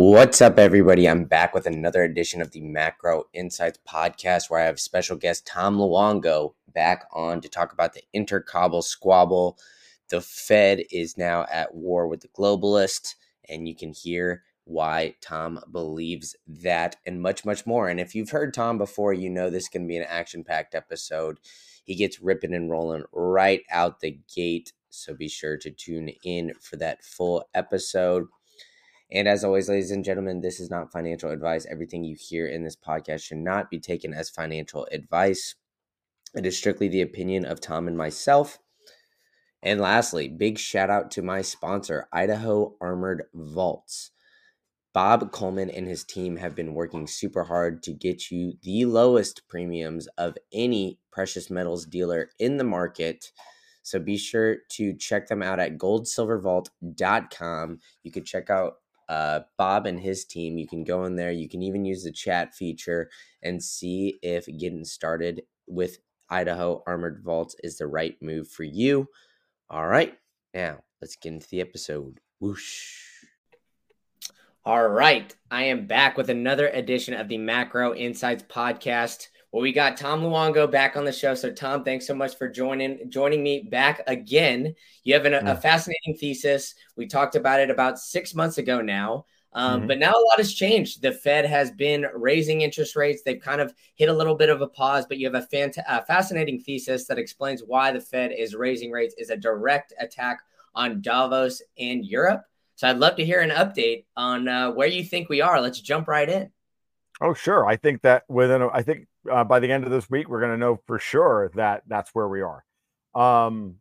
What's up, everybody? I'm back with another edition of the Macro Insights podcast where I have special guest Tom Luongo back on to talk about the intercobble squabble. The Fed is now at war with the globalists, and you can hear why Tom believes that and much, much more. And if you've heard Tom before, you know this is going to be an action packed episode. He gets ripping and rolling right out the gate. So be sure to tune in for that full episode. And as always, ladies and gentlemen, this is not financial advice. Everything you hear in this podcast should not be taken as financial advice. It is strictly the opinion of Tom and myself. And lastly, big shout out to my sponsor, Idaho Armored Vaults. Bob Coleman and his team have been working super hard to get you the lowest premiums of any precious metals dealer in the market. So be sure to check them out at goldsilvervault.com. You can check out uh, Bob and his team. You can go in there. You can even use the chat feature and see if getting started with Idaho Armored Vaults is the right move for you. All right, now let's get into the episode. Whoosh. All right, I am back with another edition of the Macro Insights podcast. Well, we got Tom Luongo back on the show. So, Tom, thanks so much for joining joining me back again. You have an, mm-hmm. a fascinating thesis. We talked about it about six months ago now. Um, mm-hmm. But now a lot has changed. The Fed has been raising interest rates. They've kind of hit a little bit of a pause, but you have a, fant- a fascinating thesis that explains why the Fed is raising rates is a direct attack on Davos and Europe. So I'd love to hear an update on uh, where you think we are. Let's jump right in. Oh, sure. I think that within, a, I think uh, by the end of this week, we're going to know for sure that that's where we are. Um,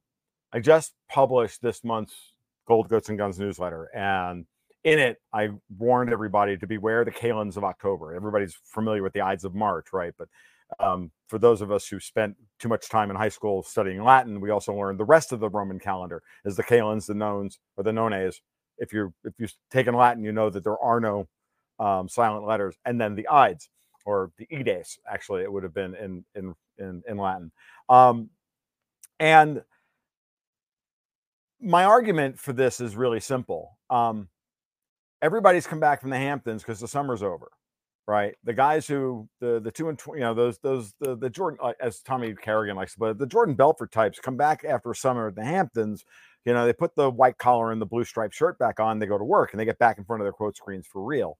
I just published this month's Gold Goats and Guns newsletter, and in it, I warned everybody to beware the kalends of October. Everybody's familiar with the Ides of March, right? But um, for those of us who spent too much time in high school studying Latin, we also learned the rest of the Roman calendar is the kalends, the nones, or the nones. If you're if you've taken Latin, you know that there are no um, silent letters, and then the Ides or the Ides, actually, it would have been in in in, in Latin. Um, and my argument for this is really simple. Um, everybody's come back from the Hamptons because the summer's over, right? The guys who the the two and tw- you know those those the the Jordan uh, as Tommy Kerrigan likes to put the Jordan Belfort types come back after summer at the Hamptons. You know, they put the white collar and the blue striped shirt back on. They go to work and they get back in front of their quote screens for real.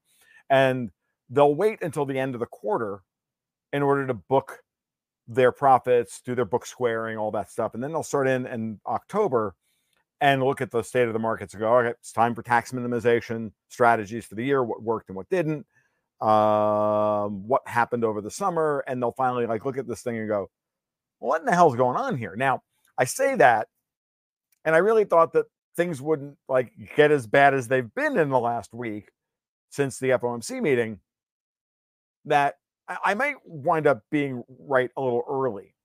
And they'll wait until the end of the quarter in order to book their profits, do their book squaring, all that stuff. And then they'll start in in October and look at the state of the markets and go, okay, it's time for tax minimization strategies for the year, what worked and what didn't, um, what happened over the summer. And they'll finally like look at this thing and go, what in the hell's going on here? Now, I say that, and I really thought that things wouldn't like get as bad as they've been in the last week since the FOMC meeting that I, might wind up being right a little early.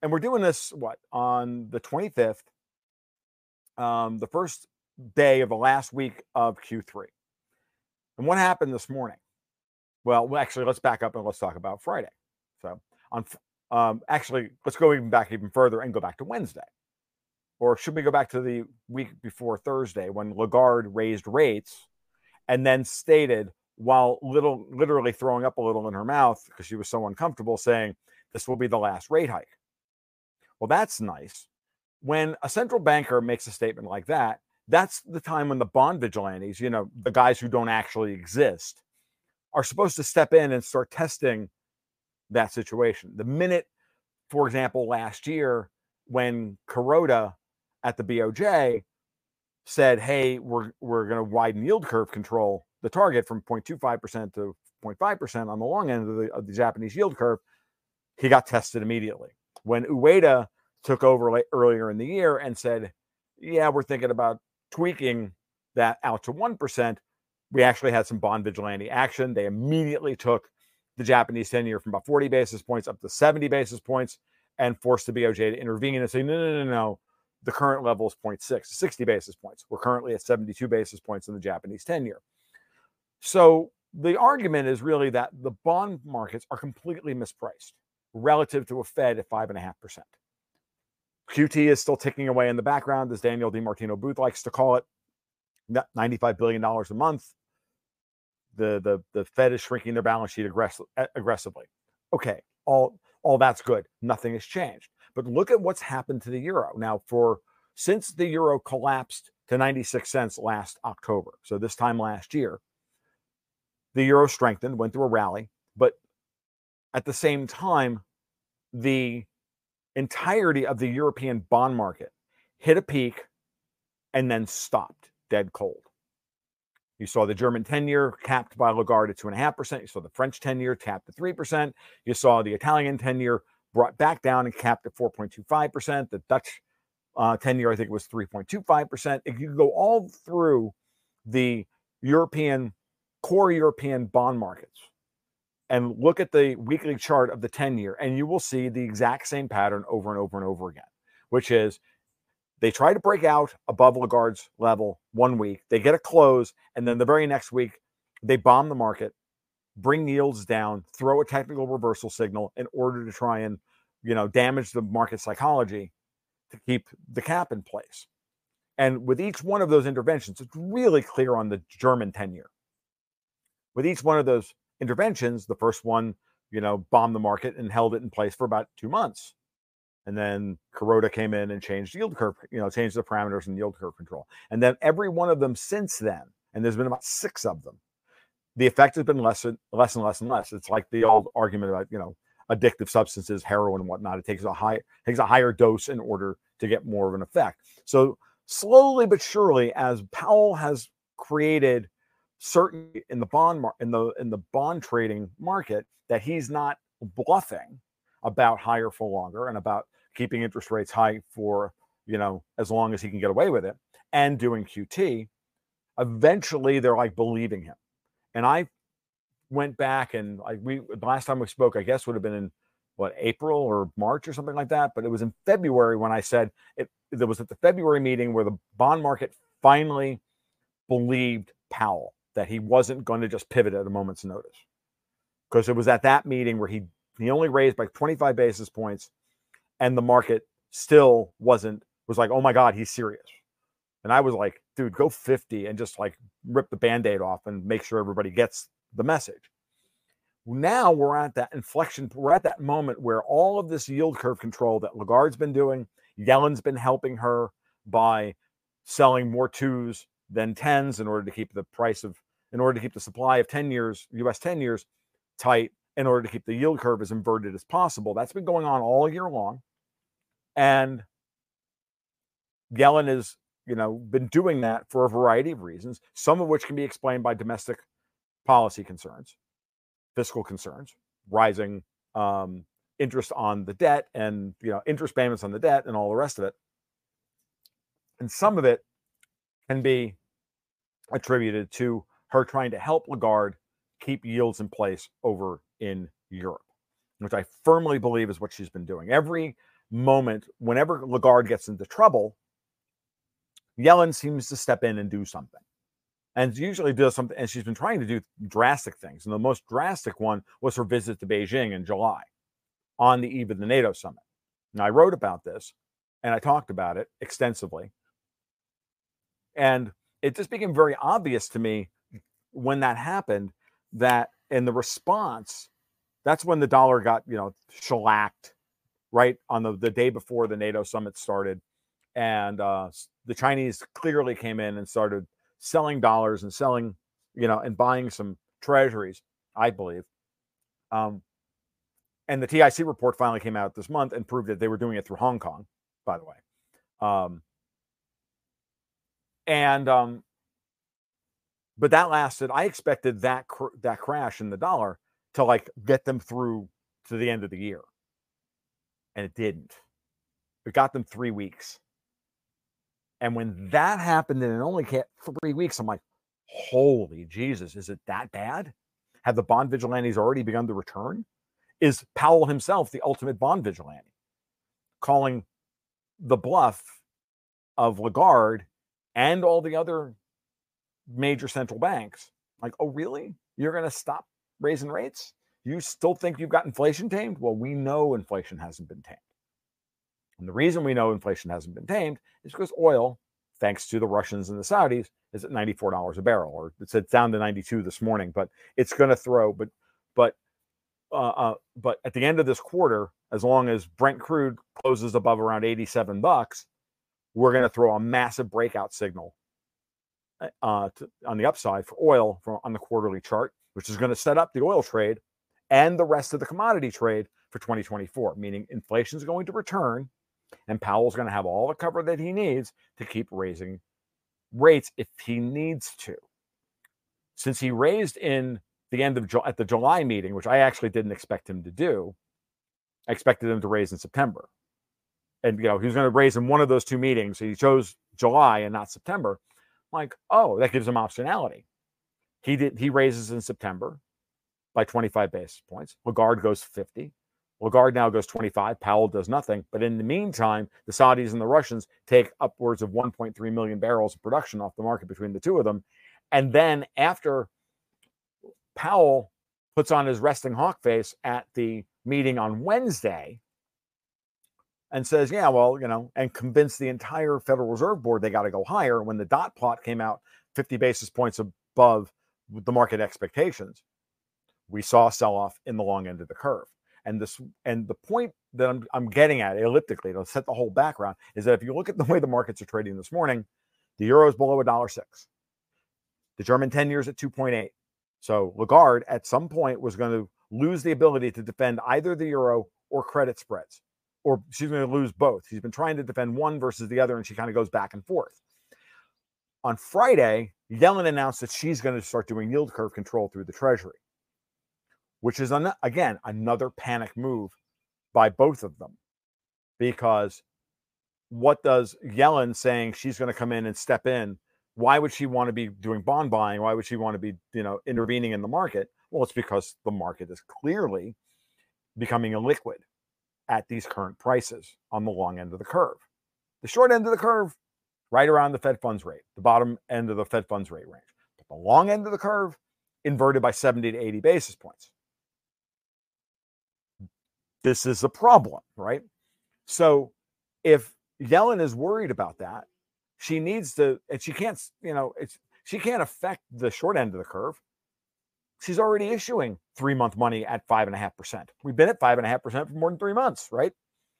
And we're doing this what on the 25th, um, the first day of the last week of Q3. And what happened this morning? Well, actually, let's back up and let's talk about Friday. So on um, actually, let's go even back even further and go back to Wednesday. Or should we go back to the week before Thursday when Lagarde raised rates and then stated while little literally throwing up a little in her mouth because she was so uncomfortable saying this will be the last rate hike. Well, that's nice. When a central banker makes a statement like that, that's the time when the bond vigilantes, you know, the guys who don't actually exist, are supposed to step in and start testing that situation. The minute, for example, last year when Kuroda at the BOJ said, "Hey, we're we're going to widen yield curve control the target from 0.25% to 0.5% on the long end of the, of the Japanese yield curve." He got tested immediately. When Ueda took over late, earlier in the year and said, "Yeah, we're thinking about tweaking that out to 1%," we actually had some bond vigilante action. They immediately took the Japanese 10 year from about 40 basis points up to 70 basis points and forced the BOJ to intervene and say, no, no, no, no the current level is 0.6, 60 basis points. We're currently at 72 basis points in the Japanese 10 year. So the argument is really that the bond markets are completely mispriced relative to a Fed at 5.5%. QT is still ticking away in the background, as Danielle DiMartino Booth likes to call it. $95 billion a month. the the the Fed is shrinking their balance sheet aggress- aggressively. Okay, all all that's good. Nothing has changed. But look at what's happened to the euro now. For since the euro collapsed to 96 cents last October, so this time last year, the euro strengthened, went through a rally, but at the same time, the entirety of the European bond market hit a peak and then stopped dead cold. You saw the German 10 year capped by Lagarde at 2.5%. You saw the French 10 year capped at 3%. You saw the Italian 10 year brought back down and capped at 4.25%. The Dutch uh, 10 year, I think it was 3.25%. If you go all through the European, core European bond markets and look at the weekly chart of the 10 year, and you will see the exact same pattern over and over and over again, which is they try to break out above Lagarde's level one week, they get a close, and then the very next week, they bomb the market, bring yields down, throw a technical reversal signal in order to try and, you know, damage the market psychology to keep the cap in place. And with each one of those interventions, it's really clear on the German 10 year. With each one of those interventions, the first one, you know, bombed the market and held it in place for about two months. And then Kuroda came in and changed yield curve, you know, changed the parameters and yield curve control. And then every one of them since then, and there's been about six of them, the effect has been less and less and less and less. It's like the old argument about, you know, addictive substances, heroin and whatnot. It takes a high takes a higher dose in order to get more of an effect. So slowly but surely, as Powell has created certainty in the bond mar- in the in the bond trading market that he's not bluffing about higher for longer and about keeping interest rates high for you know as long as he can get away with it and doing qt eventually they're like believing him. And i went back and like we the last time we spoke i guess would have been in what april or march or something like that but it was in february when i said it there was at the february meeting where the bond market finally believed powell that he wasn't going to just pivot at a moment's notice because it was at that meeting where he he only raised by 25 basis points, and the market still wasn't was like, oh my god, he's serious. And I was like, dude, go 50 and just like rip the band-aid off and make sure everybody gets the message. Now we're at that inflection, we're at that moment where all of this yield curve control that Lagarde's been doing, Yellen's been helping her by selling more twos than tens in order to keep the price of in order to keep the supply of 10 years, US 10 years tight in order to keep the yield curve as inverted as possible. That's been going on all year long. And Yellen has, you know, been doing that for a variety of reasons, some of which can be explained by domestic policy concerns, fiscal concerns, rising um, interest on the debt and, you know, interest payments on the debt and all the rest of it. And some of it can be attributed to her trying to help Lagarde keep yields in place over in Europe, which I firmly believe is what she's been doing. Every moment, whenever Lagarde gets into trouble, Yellen seems to step in and do something. And usually does something, and she's been trying to do drastic things. And the most drastic one was her visit to Beijing in July on the eve of the NATO summit. Now, I wrote about this and I talked about it extensively. And it just became very obvious to me when that happened that in the response, that's when the dollar got you know shellacked right on the, the day before the NATO summit started. And uh, the Chinese clearly came in and started selling dollars and selling, you know, and buying some treasuries, I believe. Um, and the TIC report finally came out this month and proved that they were doing it through Hong Kong, by the way. Um, and um, but that lasted. I expected that cr- that crash in the dollar to like get them through to the end of the year, and it didn't. It got them three weeks, and when that happened, and it only hit three weeks, I'm like, holy Jesus, is it that bad? Have the bond vigilantes already begun to return? Is Powell himself the ultimate bond vigilante, calling the bluff of Lagarde and all the other major central banks. Like, oh, really? You're going to stop raising rates? You still think you've got inflation tamed? Well, we know inflation hasn't been tamed. And the reason we know inflation hasn't been tamed is because oil, thanks to the Russians and the Saudis, is at $94 a barrel, or it's, down to 92 this morning, but it's going to throw. But, but, uh, uh, but at the end of this quarter, as long as Brent crude closes above around 87 bucks, we're going to throw a massive breakout signal uh, uh, to, on the upside for oil from, on the quarterly chart, which is going to set up the oil trade and the rest of the commodity trade for 2024, meaning inflation is going to return and Powell's going to have all the cover that he needs to keep raising rates if he needs to. Since he raised in the end of at the July meeting, which I actually didn't expect him to do, I expected him to raise in September. And you know, he was going to raise in one of those two meetings. He chose July and not September. I'm like, oh, that gives him optionality. He did he raises in September by 25 basis points. Lagarde goes 50. Lagarde now goes 25. Powell does nothing. But in the meantime, the Saudis and the Russians take upwards of 1.3 million barrels of production off the market between the two of them. And then after Powell puts on his resting hawk face at the meeting on Wednesday and says, yeah, well, you know, and convince the entire Federal Reserve Board they got to go higher. When the dot plot came out 50 basis points above the market expectations, we saw a sell off in the long end of the curve. And this and the point that I'm, I'm getting at elliptically to set the whole background is that if you look at the way the markets are trading this morning, the euro is below a dollar six. The German 10 years at 2.8. So Lagarde at some point was going to lose the ability to defend either the euro or credit spreads, or she's going to lose both. She's been trying to defend one versus the other, and she kind of goes back and forth. On Friday, Yellen announced that she's going to start doing yield curve control through the Treasury which is an, again another panic move by both of them. Because what does Yellen saying she's going to come in and step in? Why would she want to be doing bond buying? Why would she want to be you know intervening in the market? Well it's because the market is clearly becoming illiquid at these current prices on the long end of the curve the short end of the curve right around the fed funds rate the bottom end of the fed funds rate range but the long end of the curve inverted by 70 to 80 basis points this is a problem, right? So if Yellen is worried about that, she needs to, and she can't, you know, it's she can't affect the short end of the curve. She's already issuing three month money at five and a half percent. We've been at five and a half percent for more than three months, right?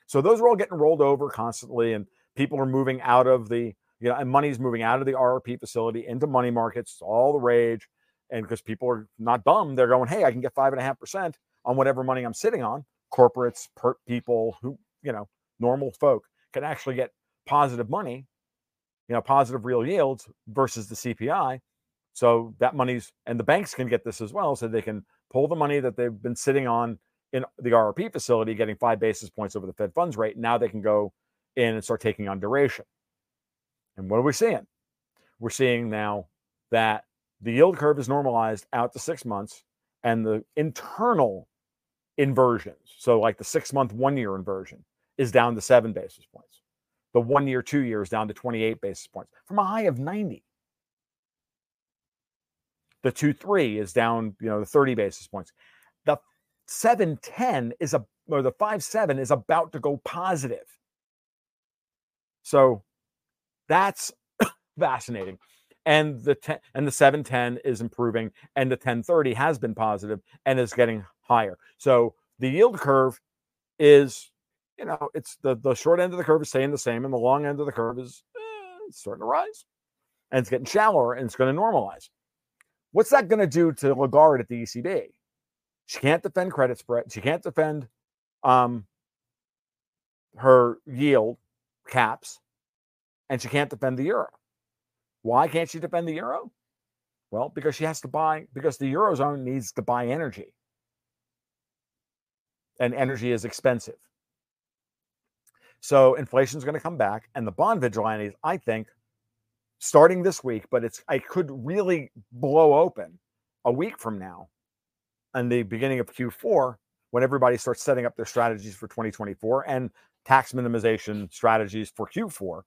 So those are all getting rolled over constantly, and people are moving out of the, you know, and money's moving out of the RRP facility into money markets. All the rage. And because people are not dumb, they're going, hey, I can get five and a half percent on whatever money I'm sitting on corporates, per people who, you know, normal folk can actually get positive money, you know, positive real yields versus the CPI. So that money's, and the banks can get this as well. So they can pull the money that they've been sitting on in the RRP facility, getting five basis points over the Fed funds rate. Now they can go in and start taking on duration. And what are we seeing? We're seeing now that the yield curve is normalized out to six months and the internal inversions. So, like the six month, one year inversion is down to seven basis points. The one year, two years down to 28 basis points from a high of 90. The two three is down, you know, the 30 basis points. The 710 is a or the five seven is about to go positive. So that's fascinating. And the 10 and the 710 is improving, and the 1030 has been positive and is getting higher. So the yield curve is, you know, it's the, the short end of the curve is staying the same, and the long end of the curve is eh, starting to rise. And it's getting shallower and it's going to normalize. What's that going to do to Lagarde at the ECB? She can't defend credit spread. She can't defend um, her yield caps, and she can't defend the euro. Why can't she defend the euro? Well, because she has to buy, because the Eurozone needs to buy energy and energy is expensive. So inflation is going to come back, and the bond vigilantes, I think, starting this week, but it's I could really blow open a week from now, and the beginning of Q4, when everybody starts setting up their strategies for 2024 and tax minimization strategies for Q4.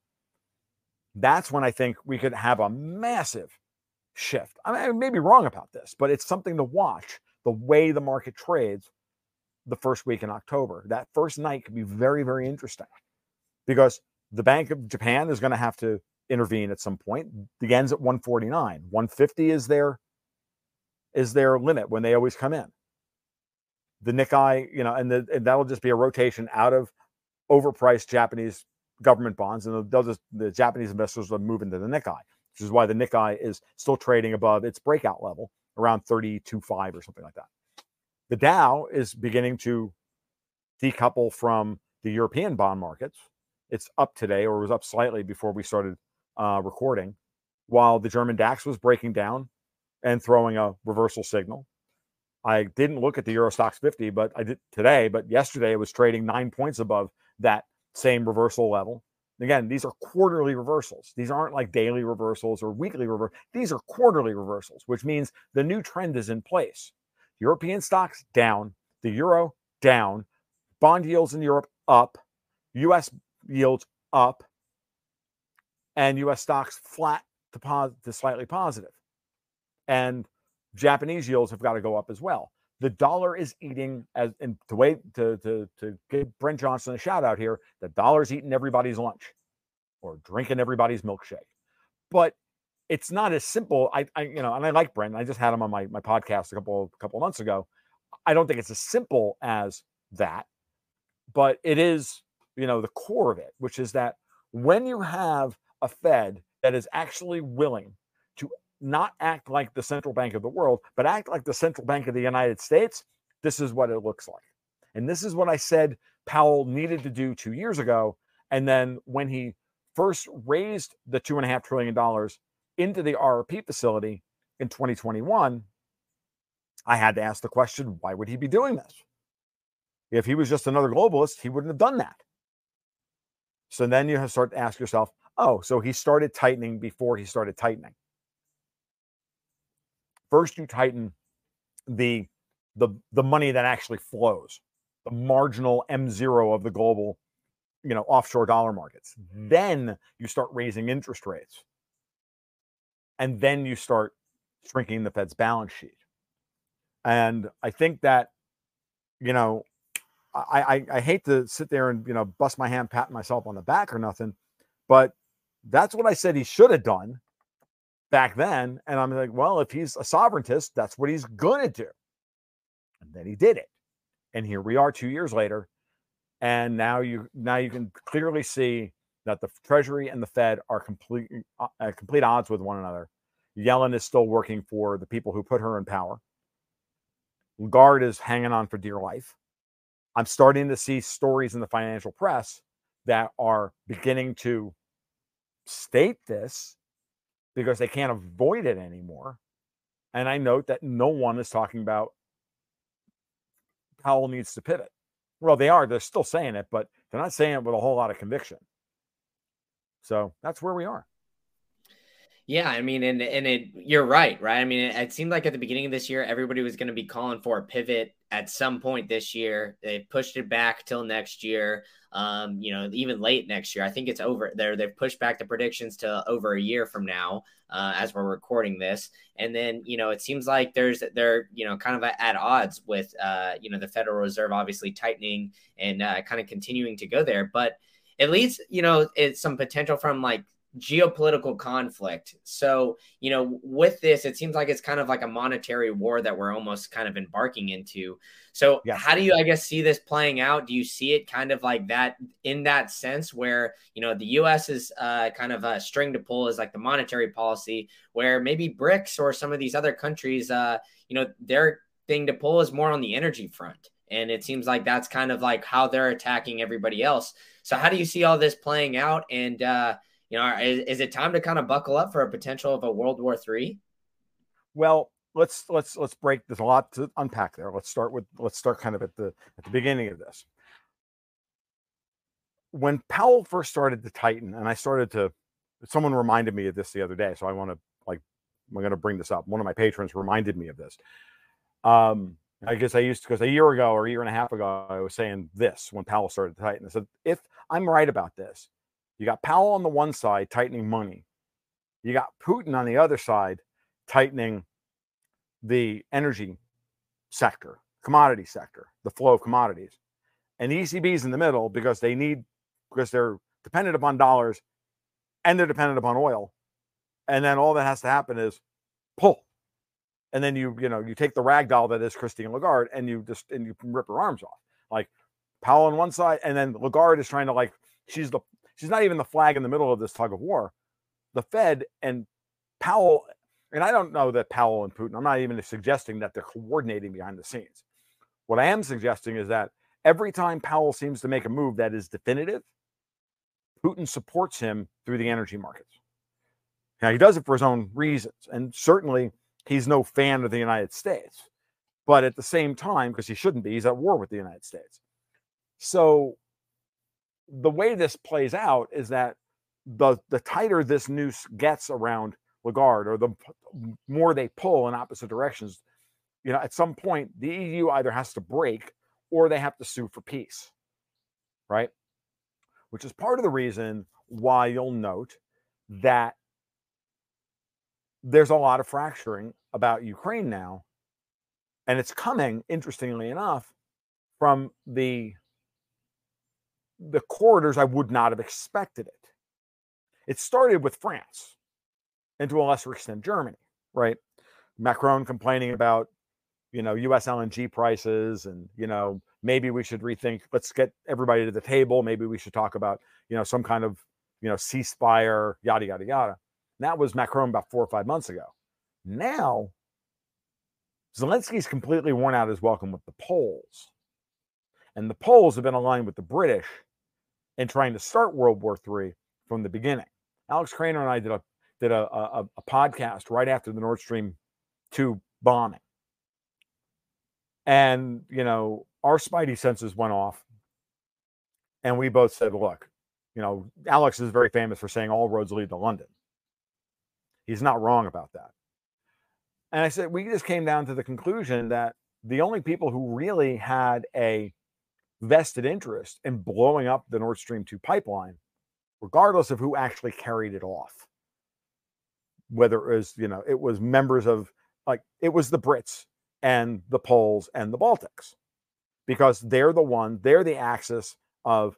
That's when I think we could have a massive shift. I, mean, I may be wrong about this, but it's something to watch the way the market trades the first week in October. That first night could be very, very interesting because the Bank of Japan is going to have to intervene at some point. The yen's at 149. 150 is their is their limit when they always come in. The Nikkei, you know, and, the, and that'll just be a rotation out of overpriced Japanese government bonds, and they'll just the Japanese investors will move into the Nikkei, which is why the Nikkei is still trading above its breakout level around 32.5 or something like that. The Dow is beginning to decouple from the European bond markets. It's up today, or was up slightly before we started uh, recording, while the German DAX was breaking down and throwing a reversal signal. I didn't look at the Euro Stoxx 50, but I did today. But yesterday it was trading nine points above that same reversal level. Again, these are quarterly reversals. These aren't like daily reversals or weekly reversals. These are quarterly reversals, which means the new trend is in place. European stocks down, the euro down, bond yields in Europe up, US yields up, and US stocks flat to, pos- to slightly positive. And Japanese yields have got to go up as well. The dollar is eating as and to wait to to to give Brent Johnson a shout out here. The dollar's eating everybody's lunch or drinking everybody's milkshake. But it's not as simple. I, I you know, and I like Brent. I just had him on my my podcast a couple a couple months ago. I don't think it's as simple as that, but it is, you know, the core of it, which is that when you have a Fed that is actually willing to not act like the central bank of the world, but act like the central bank of the United States, this is what it looks like. And this is what I said Powell needed to do two years ago. And then when he first raised the two and a half trillion dollars into the RRP facility in 2021, I had to ask the question why would he be doing this? If he was just another globalist, he wouldn't have done that. So then you have to start to ask yourself, oh, so he started tightening before he started tightening. First, you tighten the the the money that actually flows, the marginal M0 of the global, you know, offshore dollar markets. Mm-hmm. Then you start raising interest rates. And then you start shrinking the Fed's balance sheet. And I think that, you know, I, I, I hate to sit there and you know bust my hand, pat myself on the back or nothing, but that's what I said he should have done back then. And I'm like, well, if he's a sovereigntist, that's what he's going to do. And then he did it. And here we are 2 years later. And now you now you can clearly see that the Treasury and the Fed are complete uh, complete odds with one another. Yellen is still working for the people who put her in power. Lagarde is hanging on for dear life. I'm starting to see stories in the financial press that are beginning to state this because they can't avoid it anymore. And I note that no one is talking about Powell needs to pivot. Well, they are. They're still saying it, but they're not saying it with a whole lot of conviction. So that's where we are. Yeah, I mean, and and it you're right, right? I mean, it, it seemed like at the beginning of this year, everybody was going to be calling for a pivot at some point this year. They pushed it back till next year. Um, you know, even late next year. I think it's over there. They've pushed back the predictions to over a year from now, uh, as we're recording this. And then, you know, it seems like there's they're you know kind of at odds with uh, you know the Federal Reserve obviously tightening and uh, kind of continuing to go there, but at least you know it's some potential from like geopolitical conflict. So, you know, with this, it seems like it's kind of like a monetary war that we're almost kind of embarking into. So, yeah. how do you, I guess, see this playing out? Do you see it kind of like that in that sense where, you know, the US is uh, kind of a string to pull is like the monetary policy, where maybe BRICS or some of these other countries, uh, you know, their thing to pull is more on the energy front. And it seems like that's kind of like how they're attacking everybody else. So, how do you see all this playing out? And, uh, you know, is, is it time to kind of buckle up for a potential of a World War Three? Well, let's let's let's break. There's a lot to unpack there. Let's start with let's start kind of at the at the beginning of this. When Powell first started to tighten, and I started to, someone reminded me of this the other day, so I want to like I'm going to bring this up. One of my patrons reminded me of this. Um, I guess I used to because a year ago or a year and a half ago, I was saying this when Powell started to tighten. I said, if I'm right about this, you got Powell on the one side tightening money. You got Putin on the other side tightening the energy sector, commodity sector, the flow of commodities. And the ECB's in the middle because they need because they're dependent upon dollars and they're dependent upon oil. And then all that has to happen is pull. And then you, you know, you take the rag doll that is Christine Lagarde and you just and you rip her arms off. Like Powell on one side, and then Lagarde is trying to like she's the she's not even the flag in the middle of this tug of war. The Fed and Powell, and I don't know that Powell and Putin, I'm not even suggesting that they're coordinating behind the scenes. What I am suggesting is that every time Powell seems to make a move that is definitive, Putin supports him through the energy markets. Now, he does it for his own reasons. And certainly, he's no fan of the United States. But at the same time, because he shouldn't be, he's at war with the United States. So, the way this plays out is that the, the tighter this noose gets around Lagarde, or the more they pull in opposite directions, you know, at some point, the EU either has to break or they have to sue for peace, right? Which is part of the reason why you'll note that there's a lot of fracturing about Ukraine now. And it's coming, interestingly enough, from the the corridors I would not have expected it. It started with France and to a lesser extent Germany, right? Macron complaining about you know, US LNG prices and, you know, maybe we should rethink, let's get everybody to the table. Maybe we should talk about, you know, some kind of, you know, ceasefire, yada, yada, yada. And that was Macron about four or five months ago. Now, Zelensky's completely worn out his welcome with the Poles. And the Poles have been aligned with the British in trying to start World War III from the beginning. Alex Krainer and I did a did a, a, a podcast right after the Nord Stream 2 bombing. And, you know, our spidey senses went off. And we both said, look, you know, Alex is very famous for saying all roads lead to London. He's not wrong about that. And I said, we just came down to the conclusion that the only people who really had a vested interest in blowing up the Nord Stream 2 pipeline, regardless of who actually carried it off, whether it was, you know, it was members of like, it was the Brits and the Poles and the Baltics because they're the one, they're the axis of,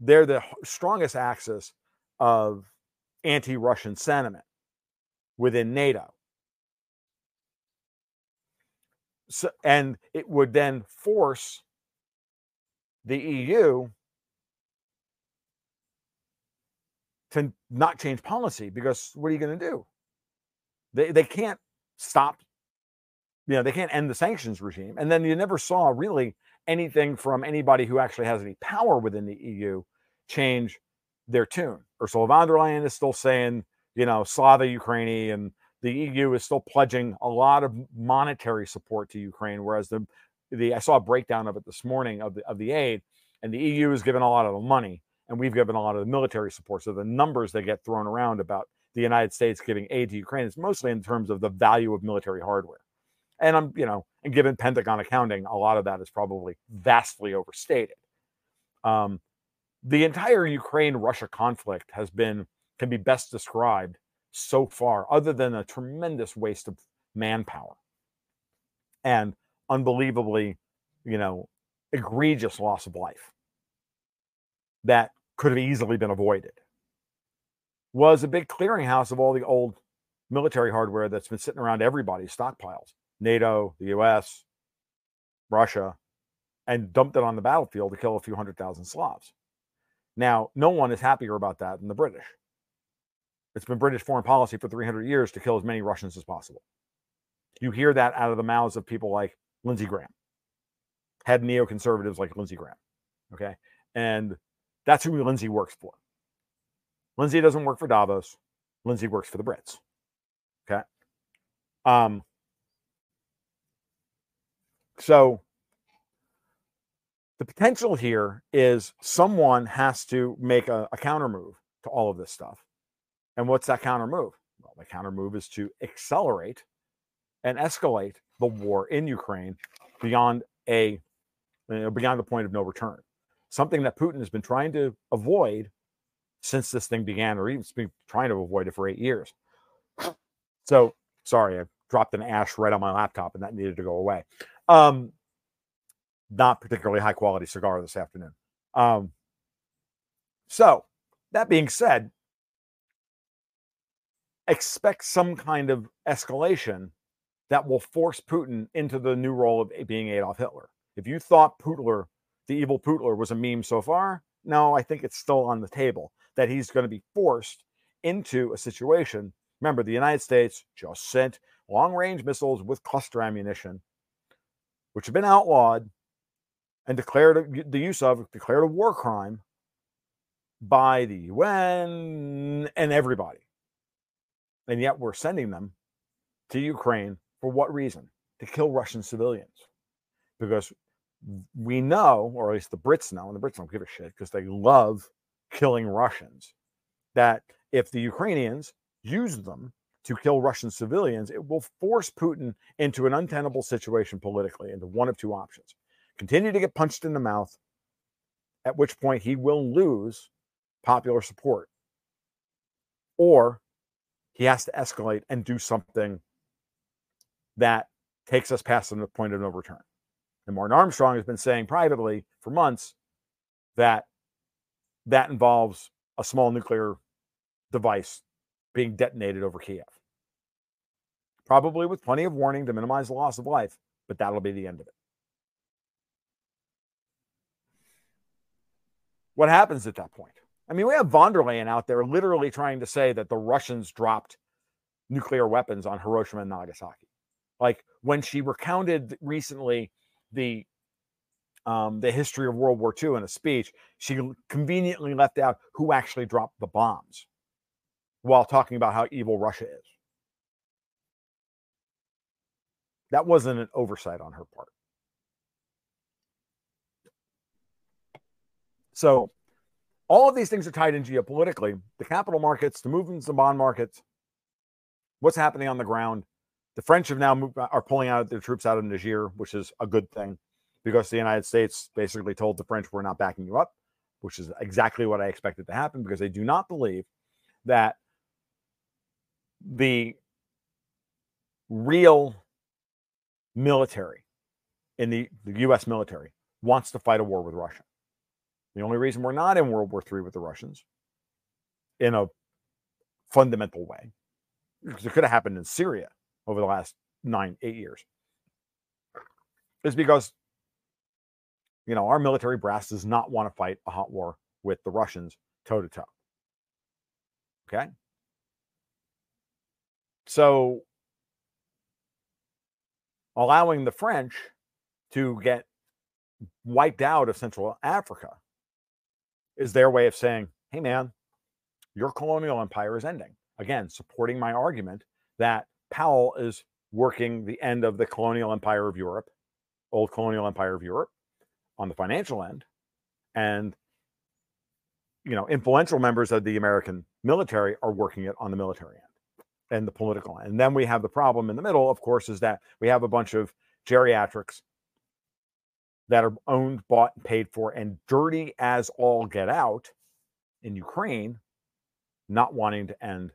they're the strongest axis of anti Russian sentiment within NATO. So, and it would then force the EU to not change policy because what are you going to do? They, they can't stop you know, they can't end the sanctions regime. And then you never saw really anything from anybody who actually has any power within the EU change their tune. Ursula von der Leyen is still saying, you know, Slava Ukraini, and the EU is still pledging a lot of monetary support to Ukraine, whereas the the I saw a breakdown of it this morning of the of the aid, and the EU is given a lot of the money, and we've given a lot of the military support. So the numbers that get thrown around about the United States giving aid to Ukraine is mostly in terms of the value of military hardware. And I'm, you know, and given Pentagon accounting, a lot of that is probably vastly overstated. Um, the entire Ukraine Russia conflict has been, can be best described so far, other than a tremendous waste of manpower and unbelievably, you know, egregious loss of life that could have easily been avoided was a big clearinghouse of all the old military hardware that's been sitting around everybody's stockpiles. NATO, the US, Russia, and dumped it on the battlefield to kill a few hundred thousand Slavs. Now, no one is happier about that than the British. It's been British foreign policy for 300 years to kill as many Russians as possible. You hear that out of the mouths of people like Lindsey Graham, had neoconservatives like Lindsey Graham. Okay. And that's who Lindsey works for. Lindsey doesn't work for Davos. Lindsey works for the Brits. Okay. Um, so the potential here is someone has to make a, a counter move to all of this stuff. And what's that counter move? Well, the counter move is to accelerate and escalate the war in Ukraine beyond a know, beyond the point of no return. Something that Putin has been trying to avoid since this thing began, or even been trying to avoid it for eight years. So sorry, I dropped an ash right on my laptop, and that needed to go away. Um, not particularly high quality cigar this afternoon. Um, so that being said, expect some kind of escalation that will force Putin into the new role of being Adolf Hitler. If you thought Putler, the evil Putler, was a meme so far, no, I think it's still on the table that he's going to be forced into a situation. Remember, the United States just sent long range missiles with cluster ammunition, which have been outlawed and declared the use of, declared a war crime by the UN and everybody. And yet we're sending them to Ukraine for what reason? To kill Russian civilians. Because we know, or at least the Brits know, and the Brits don't give a shit because they love killing Russians, that if the Ukrainians use them to kill Russian civilians, it will force Putin into an untenable situation politically, into one of two options. Continue to get punched in the mouth, at which point he will lose popular support. Or he has to escalate and do something that takes us past the point of no return. And Martin Armstrong has been saying privately for months that that involves a small nuclear device being detonated over Kiev. Probably with plenty of warning to minimize the loss of life, but that'll be the end of it. What happens at that point? I mean, we have von der Leyen out there literally trying to say that the Russians dropped nuclear weapons on Hiroshima and Nagasaki. Like when she recounted recently the um, the history of World War II in a speech, she conveniently left out who actually dropped the bombs while talking about how evil Russia is. That wasn't an oversight on her part. So, all of these things are tied in geopolitically the capital markets, the movements the bond markets, what's happening on the ground. The French have now moved, are pulling out their troops out of Niger, which is a good thing because the United States basically told the French, we're not backing you up, which is exactly what I expected to happen because they do not believe that the real military in the, the US military wants to fight a war with Russia. The only reason we're not in World War III with the Russians in a fundamental way, because it could have happened in Syria over the last nine, eight years, is because you know, our military brass does not want to fight a hot war with the Russians toe to toe. Okay. So allowing the French to get wiped out of Central Africa is their way of saying, hey, man, your colonial empire is ending. Again, supporting my argument that Powell is working the end of the colonial empire of Europe, old colonial empire of Europe, on the financial end and you know influential members of the american military are working it on the military end and the political end. And then we have the problem in the middle of course is that we have a bunch of geriatrics that are owned bought and paid for and dirty as all get out in ukraine not wanting to end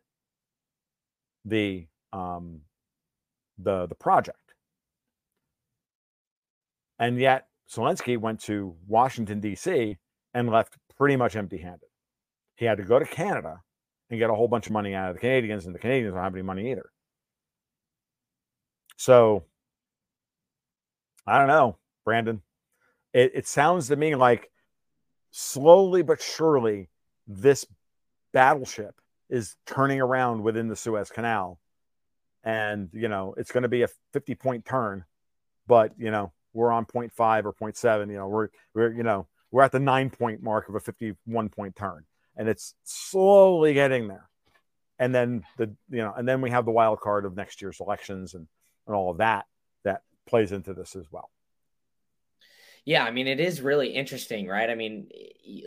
the um the the project and yet Zelensky went to Washington, D.C., and left pretty much empty handed. He had to go to Canada and get a whole bunch of money out of the Canadians, and the Canadians don't have any money either. So I don't know, Brandon. It, it sounds to me like slowly but surely this battleship is turning around within the Suez Canal. And, you know, it's going to be a 50 point turn, but, you know, we're on 0.5 or 0.7 you know we're we're you know we're at the nine point mark of a 51 point turn and it's slowly getting there. And then the you know and then we have the wild card of next year's elections and and all of that that plays into this as well yeah, I mean, it is really interesting, right? I mean,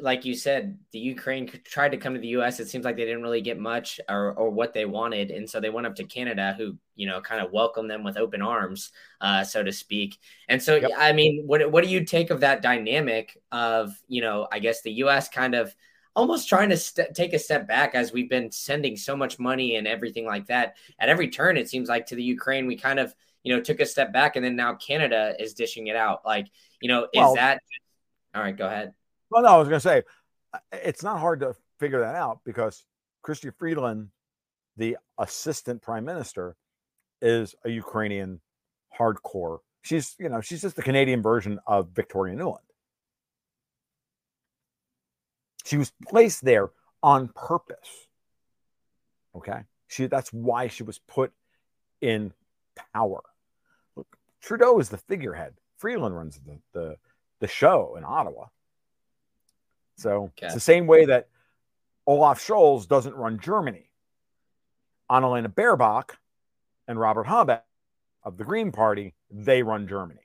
like you said, the Ukraine tried to come to the U.S. It seems like they didn't really get much or, or what they wanted, and so they went up to Canada, who you know kind of welcomed them with open arms, uh, so to speak. And so, yep. I mean, what what do you take of that dynamic of you know, I guess the U.S. kind of almost trying to st- take a step back as we've been sending so much money and everything like that at every turn. It seems like to the Ukraine, we kind of you know took a step back, and then now Canada is dishing it out, like you know, is well, that all right? Go ahead. Well, no, I was going to say uh, it's not hard to figure that out because Chrystia Freeland the assistant prime minister is a Ukrainian hardcore. She's, you know, she's just the Canadian version of Victoria Nuland. She was placed there on purpose. Okay. She that's why she was put in power. Look, Trudeau is the figurehead. Freeland runs the the, the show in Ottawa. So okay. it's the same way that Olaf Scholz doesn't run Germany. Annalena Baerbock and Robert Habeck of the Green Party, they run Germany,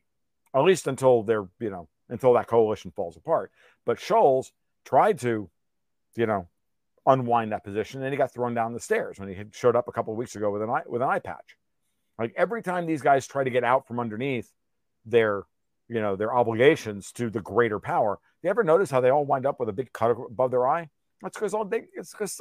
at least until they're, you know, until that coalition falls apart. But Scholz tried to, you know, unwind that position, and he got thrown down the stairs when he had showed up a couple of weeks ago with an eye with an eye patch. Like every time these guys try to get out from underneath their, you know, their obligations to the greater power, you ever notice how they all wind up with a big cut above their eye? That's because all they it's because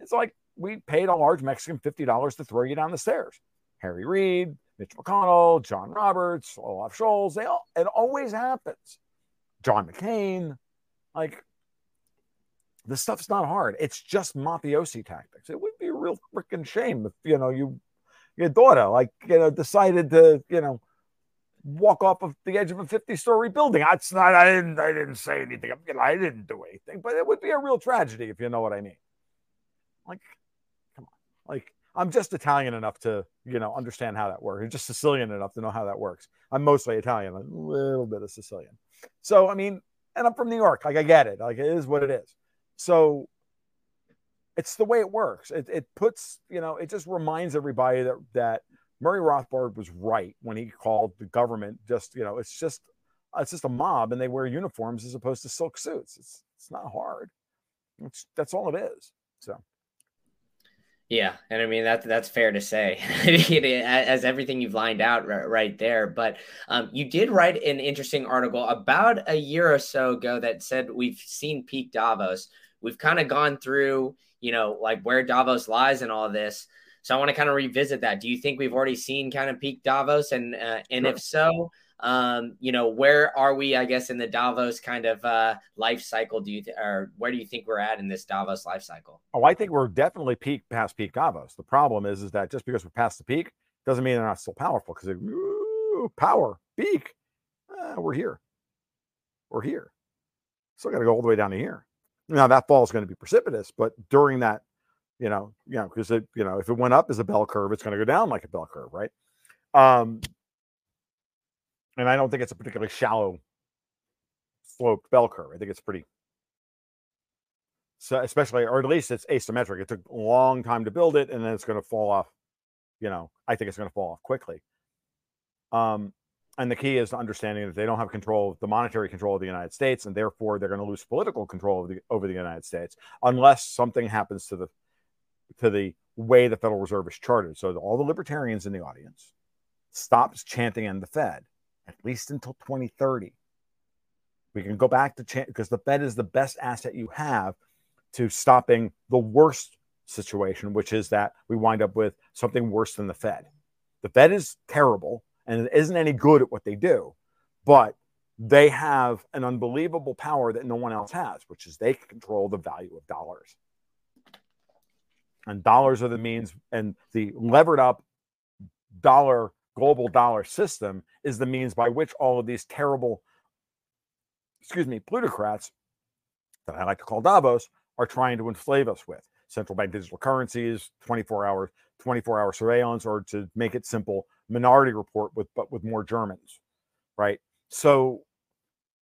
it's like we paid a large Mexican fifty dollars to throw you down the stairs. Harry Reid, Mitch McConnell, John Roberts, Olaf Scholz, they all it always happens. John McCain, like this stuff's not hard. It's just mafiosi tactics. It would be a real freaking shame if you know you your daughter like you know decided to you know walk off of the edge of a 50 story building. That's not I didn't I didn't say anything. You know, I didn't do anything, but it would be a real tragedy if you know what I mean. Like, come on. Like I'm just Italian enough to, you know, understand how that works. I'm just Sicilian enough to know how that works. I'm mostly Italian, a little bit of Sicilian. So I mean, and I'm from New York. Like I get it. Like it is what it is. So it's the way it works. It, it puts, you know, it just reminds everybody that that Murray Rothbard was right when he called the government just, you know, it's just it's just a mob and they wear uniforms as opposed to silk suits. It's it's not hard. It's, that's all it is. So yeah, and I mean that that's fair to say, as everything you've lined out right, right there. But um, you did write an interesting article about a year or so ago that said we've seen peak Davos. We've kind of gone through, you know, like where Davos lies and all this. So I want to kind of revisit that. Do you think we've already seen kind of peak Davos, and uh, and sure. if so, um, you know, where are we, I guess, in the Davos kind of uh, life cycle? Do you, th- or where do you think we're at in this Davos life cycle? Oh, I think we're definitely peak past peak Davos. The problem is, is that just because we're past the peak doesn't mean they're not still powerful because power, peak, uh, we're here. We're here. Still got to go all the way down to here. Now that fall is going to be precipitous, but during that, you know, you know, because it, you know, if it went up as a bell curve, it's going to go down like a bell curve, right? Um, and I don't think it's a particularly shallow sloped bell curve. I think it's pretty so especially or at least it's asymmetric. It took a long time to build it and then it's going to fall off. You know, I think it's going to fall off quickly. Um, and the key is understanding that they don't have control, the monetary control of the United States, and therefore they're going to lose political control the, over the United States unless something happens to the to the way the Federal Reserve is chartered. So all the libertarians in the audience stops chanting "End the Fed," at least until 2030. We can go back to change because the Fed is the best asset you have to stopping the worst situation, which is that we wind up with something worse than the Fed. The Fed is terrible and isn't any good at what they do, but they have an unbelievable power that no one else has, which is they control the value of dollars. And dollars are the means, and the levered up dollar global dollar system is the means by which all of these terrible, excuse me, plutocrats that I like to call Davos are trying to enslave us with central bank digital currencies, 24 hour, 24 hour surveillance, or to make it simple, minority report with but with more Germans, right? So,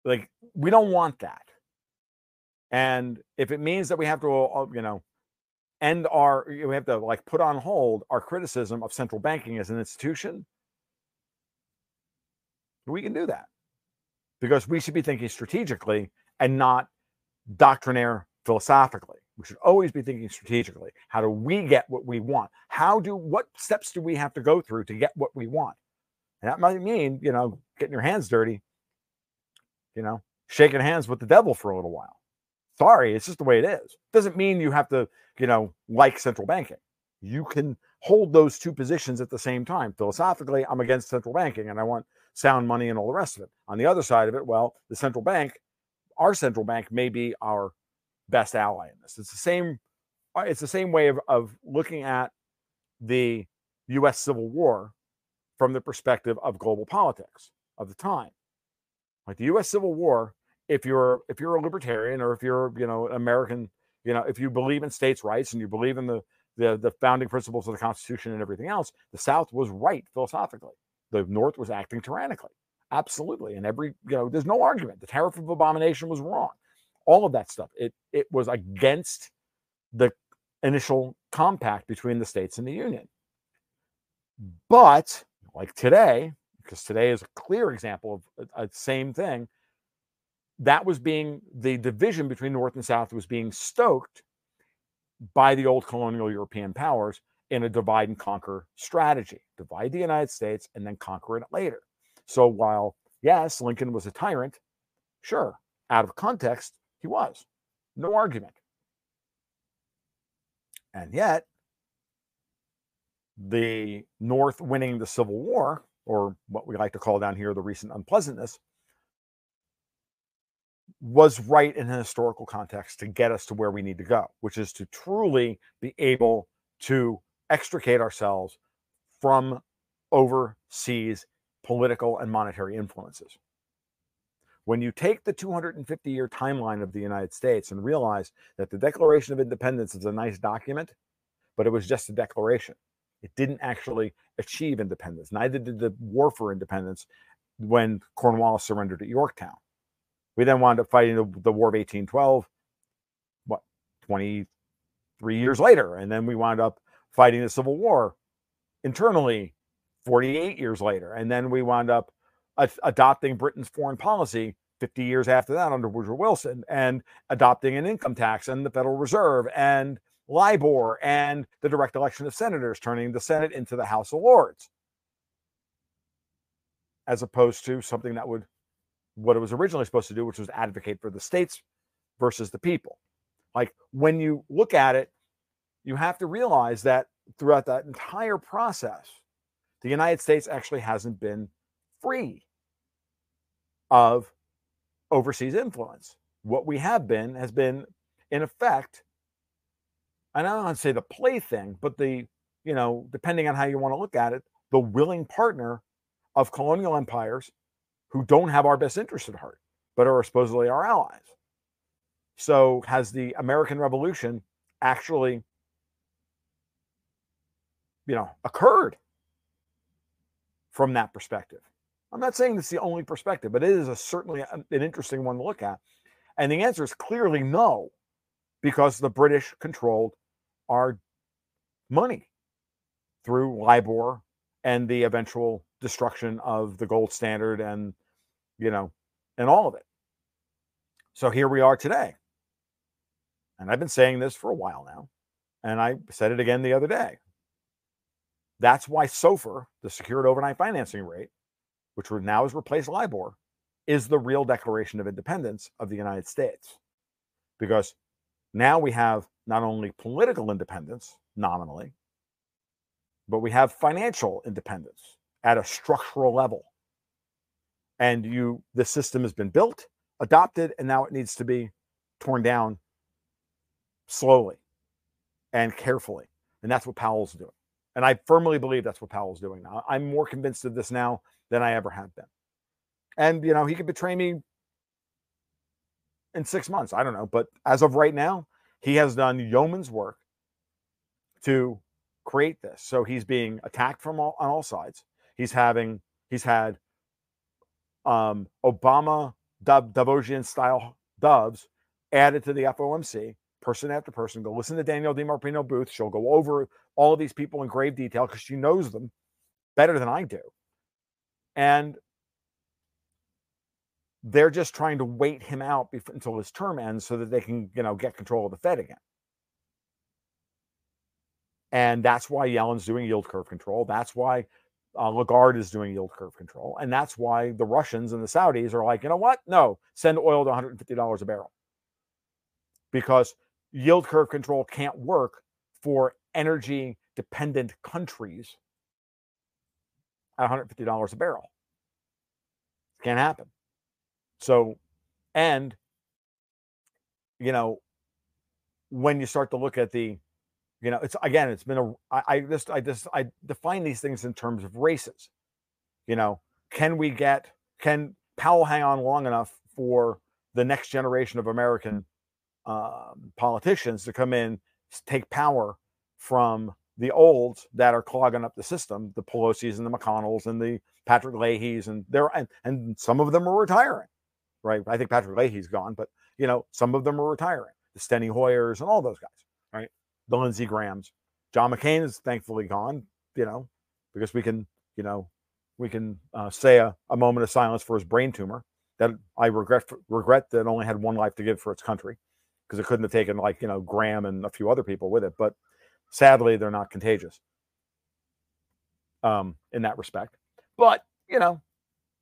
like, we don't want that. And if it means that we have to, uh, you know, end our, we have to like put on hold our criticism of central banking as an institution, we can do that because we should be thinking strategically and not doctrinaire philosophically. We should always be thinking strategically. How do we get what we want? How do what steps do we have to go through to get what we want? And that might mean, you know, getting your hands dirty, you know, shaking hands with the devil for a little while. Sorry, it's just the way it is. Doesn't mean you have to, you know, like central banking. You can hold those two positions at the same time. Philosophically, I'm against central banking and I want sound money and all the rest of it. On the other side of it, well, the central bank, our central bank may be our best ally in this. It's the same uh, it's the same way of, of looking at the US Civil War from the perspective of global politics of the time. Like the US Civil War, if you're if you're a libertarian or if you're, you know, American, you know, if you believe in states' rights and you believe in the the, the founding principles of the Constitution and everything else, the South was right philosophically. The North was acting tyrannically. Absolutely. And every, you know, there's no argument. The tariff of abomination was wrong. All of that stuff. It it was against the initial compact between the states and the union. But like today, because today is a clear example of a, same thing, that was being the division between North and South was being stoked by the old colonial European powers in a divide and conquer strategy. Divide the United States and then conquer it later. So while, yes, Lincoln was a tyrant, sure, out of context, he was. No argument. And yet, the North winning the Civil War, or what we like to call down here the recent unpleasantness, was right in a historical context to get us to where we need to go, which is to truly be able to extricate ourselves from overseas political and monetary influences. When you take the 250 year timeline of the United States and realize that the Declaration of Independence is a nice document, but it was just a declaration. It didn't actually achieve independence. Neither did the War for Independence when Cornwallis surrendered at Yorktown. We then wound up fighting the, the War of 1812, what, 23 years later. And then we wound up fighting the Civil War internally 48 years later. And then we wound up adopting Britain's foreign policy 50 years after that under Woodrow Wilson and adopting an income tax and the Federal Reserve and LIBOR and the direct election of senators, turning the Senate into the House of Lords, as opposed to something that would what it was originally supposed to do, which was advocate for the states versus the people. Like when you look at it, you have to realize that throughout that entire process, the United States actually hasn't been free of overseas influence. What we have been has been, in effect, and I don't want to say the plaything, but the, you know, depending on how you want to look at it, the willing partner of colonial empires who don't have our best interest at heart, but are supposedly our allies. So, has the American Revolution actually, you know, occurred from that perspective? I'm not saying it's the only perspective, but it is a, certainly an interesting one to look at. And the answer is clearly no, because the British controlled our money through LIBOR and the eventual destruction of the gold standard and you know, and all of it. So here we are today. And I've been saying this for a while now. And I said it again the other day. That's why SOFR, the secured overnight financing rate, which now has replaced LIBOR, is the real declaration of independence of the United States. Because now we have not only political independence nominally, but we have financial independence at a structural level. And you the system has been built adopted and now it needs to be torn down slowly and carefully. And that's what powell's doing. And i firmly believe that's what powell's doing. Now i'm more convinced of this now than i ever have been and you know he could betray me in six months i don't know but as of right now he has done yeoman's work to create this so he's being attacked from all on all sides he's having he's had um, Obama Dov- Davosian style doves added to the FOMC, person after person. Go listen to Danielle DiMartino Booth. She'll go over all of these people in grave detail because she knows them better than I do. And they're just trying to wait him out before, until his term ends so that they can, you know, get control of the Fed again. And that's why Yellen's doing yield curve control. That's why uh, Lagarde is doing yield curve control. And that's why the Russians and the Saudis are like, you know what? No, send oil to $150 a barrel. Because yield curve control can't work for energy dependent countries at $150 a barrel. Can't happen. So, and, you know, when you start to look at the, You know, it's again, it's been a. I, I just, I just, I define these things in terms of races. You know, can we get, can Powell hang on long enough for the next generation of American um, politicians to come in, take power from the olds that are clogging up the system, the Pelosi's and the McConnells and the Patrick Leahy's, and they're and, and some of them are retiring, right? I think Patrick Leahy's gone, but you know, some of them are retiring. The Steny Hoyers and all those guys, right? The Lindsey Grahams. John McCain is thankfully gone, you know, because we can, you know, we can uh, say a, a moment of silence for his brain tumor that I regret regret that only had one life to give for its country because it couldn't have taken like you know Graham and a few other people with it. But sadly, they're not contagious um, in that respect. But you know,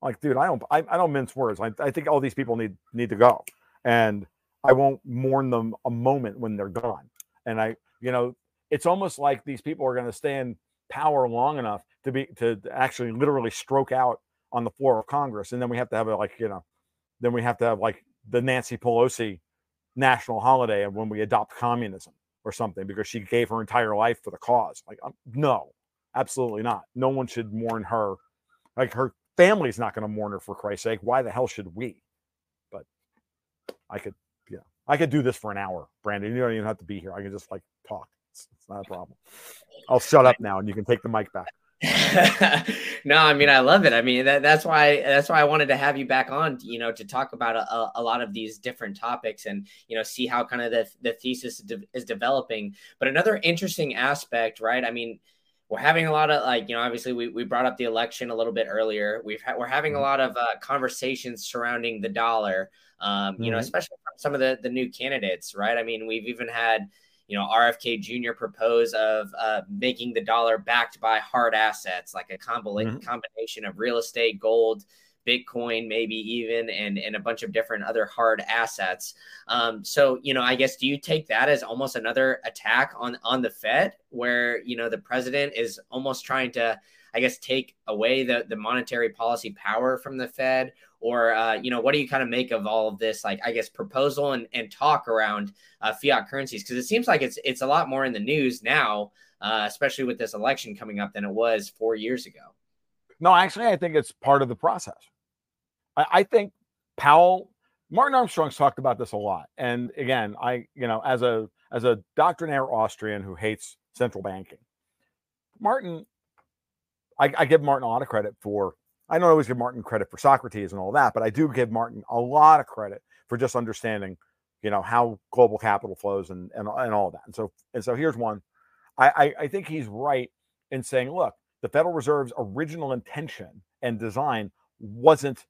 like, dude, I don't I, I don't mince words. I, I think all these people need need to go, and I won't mourn them a moment when they're gone. And I, you know, it's almost like these people are going to stay in power long enough to be to actually literally stroke out on the floor of Congress, and then we have to have a like you know, then we have to have like the Nancy Pelosi national holiday of when we adopt communism or something because she gave her entire life for the cause. Like, um, no, absolutely not. No one should mourn her. Like her family's not going to mourn her for Christ's sake. Why the hell should we? But I could, yeah, I could do this for an hour, Brandon. You don't even have to be here. I can just like talk. It's, it's not a problem. I'll shut up now and you can take the mic back. no, I mean I love it. I mean that, that's why that's why I wanted to have you back on, you know, to talk about a, a lot of these different topics and you know see how kind of the the thesis de- is developing. But another interesting aspect, right? I mean, we're having a lot of like you know obviously we, we brought up the election a little bit earlier. We've ha- we're having a mm-hmm. lot of uh, conversations surrounding the dollar, um, you mm-hmm. know, especially from some of the the new candidates, right? I mean, we've even had you know, RFK Jr. propose of uh, making the dollar backed by hard assets, like a mm-hmm. combination of real estate, gold, Bitcoin, maybe even, and and a bunch of different other hard assets. Um, so, you know, I guess do you take that as almost another attack on on the Fed, where you know the president is almost trying to, I guess, take away the the monetary policy power from the Fed, or uh, you know what do you kind of make of all of this like i guess proposal and, and talk around uh, fiat currencies? Because it seems like it's it's a lot more in the news now uh, especially with this election coming up than it was four years ago. No actually i think it's part of the process. I, I think powell martin armstrong's talked about this a lot. And again i you know as a as a doctrinaire austrian who hates central banking martin I, I give martin a lot of credit for I don't always give Martin credit for Socrates and all that, but I do give Martin a lot of credit for just understanding, you know, how global capital flows and and, and all of that. And so and so here's one. I, I, I think he's right in saying, look, the Federal Reserve's original intention and design wasn't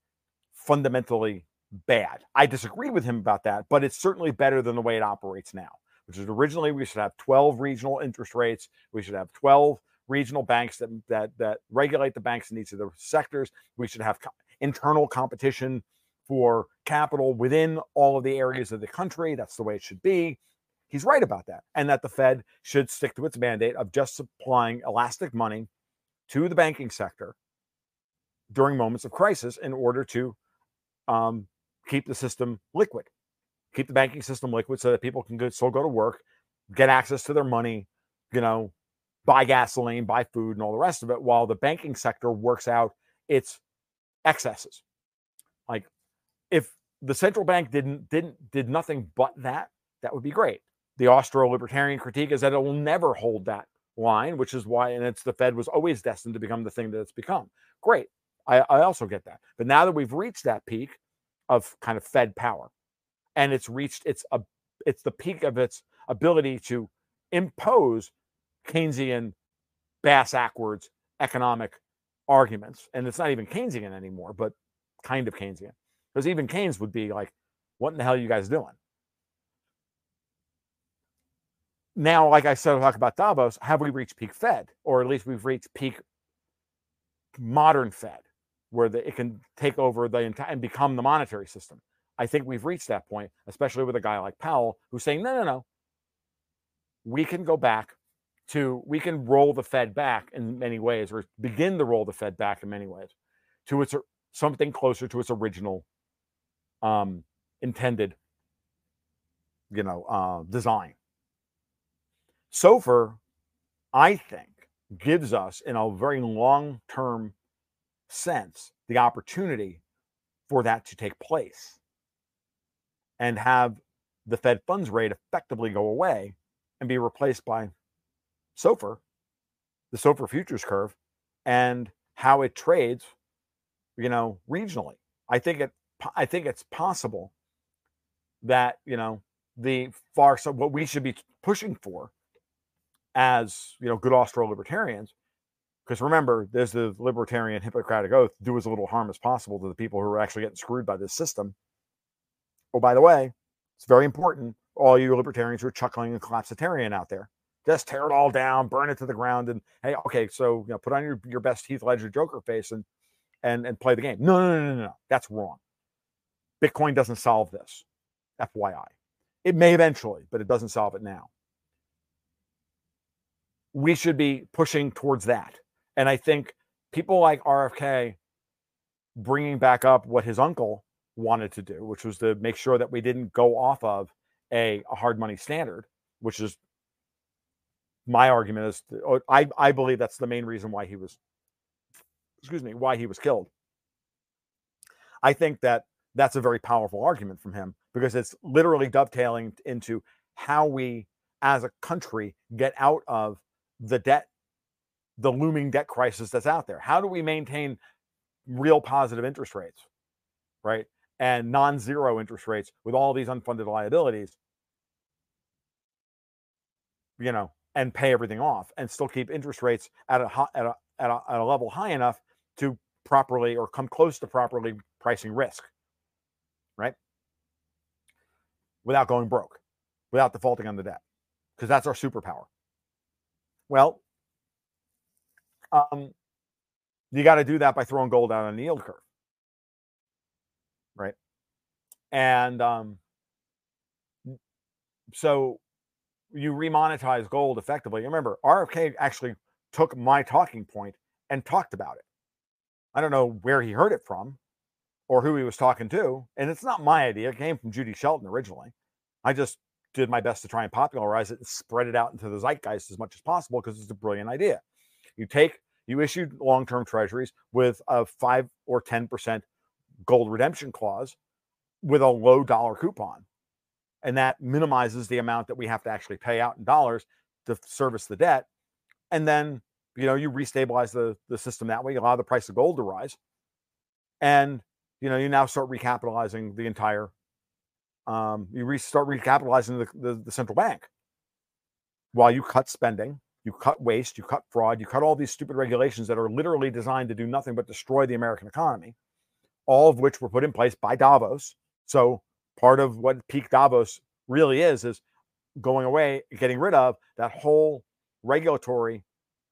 fundamentally bad. I disagree with him about that, but it's certainly better than the way it operates now, which is originally we should have 12 regional interest rates. We should have 12 regional banks that that that regulate the banks in each of the sectors. We should have co- internal competition for capital within all of the areas of the country. That's the way it should be. He's right about that, and that the Fed should stick to its mandate of just supplying elastic money to the banking sector during moments of crisis in order to um, keep the system liquid, keep the banking system liquid, so that people can go, still go to work, get access to their money, you know, buy gasoline, buy food, and all the rest of it, while the banking sector works out its excesses. Like if the central bank didn't didn't did nothing but that, that would be great. The Austro-libertarian critique is that it will never hold that line, which is why, and it's the Fed was always destined to become the thing that it's become. Great. I, I also get that. But now that we've reached that peak of kind of Fed power, and it's reached its a it's the peak of its ability to impose Keynesian, bass backwards economic arguments. And it's not even Keynesian anymore, but kind of Keynesian. Because even Keynes would be like, what in the hell are you guys doing? Now, like I said, talk about Davos. Have we reached peak Fed? Or at least we've reached peak modern Fed, where the, it can take over the entire and become the monetary system. I think we've reached that point, especially with a guy like Powell who's saying, no, no, no. We can go back to we can roll the Fed back in many ways, or begin to roll the Fed back in many ways to its something closer to its original um, intended, you know, uh, design. SOFR, I think, gives us in a very long term sense the opportunity for that to take place and have the Fed funds rate effectively go away and be replaced by SOFR, the SOFR futures curve, and how it trades, you know, regionally. I think it I think it's possible that, you know, the far so what we should be pushing for as, you know, good Austro libertarians because remember, there's the libertarian Hippocratic oath do as little harm as possible to the people who are actually getting screwed by this system. Oh, by the way, it's very important. All you libertarians who are chuckling and collapsitarian out there, just tear it all down, burn it to the ground, and hey, okay, so you know, put on your, your best Heath Ledger Joker face and and and play the game. No, no, no, no, no. That's wrong. Bitcoin doesn't solve this. FYI. It may eventually, but it doesn't solve it now. We should be pushing towards that. And I think people like RFK bringing back up what his uncle wanted to do, which was to make sure that we didn't go off of a, a hard money standard, which is my argument is oh, I, I believe that's the main reason why he was excuse me why he was killed i think that that's a very powerful argument from him because it's literally dovetailing into how we as a country get out of the debt the looming debt crisis that's out there. How do we maintain real positive interest rates, right? And non zero interest rates with all these unfunded liabilities, you know, and pay everything off and still keep interest rates at a, at a, at a, at a level high enough to properly or come close to properly pricing risk, right? Without going broke, without defaulting on the debt, because that's our superpower. Well, um, you got to do that by throwing gold out on the yield curve, right? And um, so you remonetize gold effectively. Remember, RFK actually took my talking point and talked about it. I don't know where he heard it from or who he was talking to. And it's not my idea. It came from Judy Shelton originally. I just did my best to try and popularize it and spread it out into the zeitgeist as much as possible because it's a brilliant idea. You take, you issue long term treasuries with a five or 10% gold redemption clause with a low dollar coupon. And that minimizes the amount that we have to actually pay out in dollars to service the debt. And then, you know, you restabilize the, the system that way, you allow the price of gold to rise. And, you know, you now start recapitalizing the entire, um, you restart recapitalizing the, the, the central bank while you cut spending you cut waste, you cut fraud, you cut all these stupid regulations that are literally designed to do nothing but destroy the American economy, all of which were put in place by Davos. So part of what peak Davos really is is going away, getting rid of that whole regulatory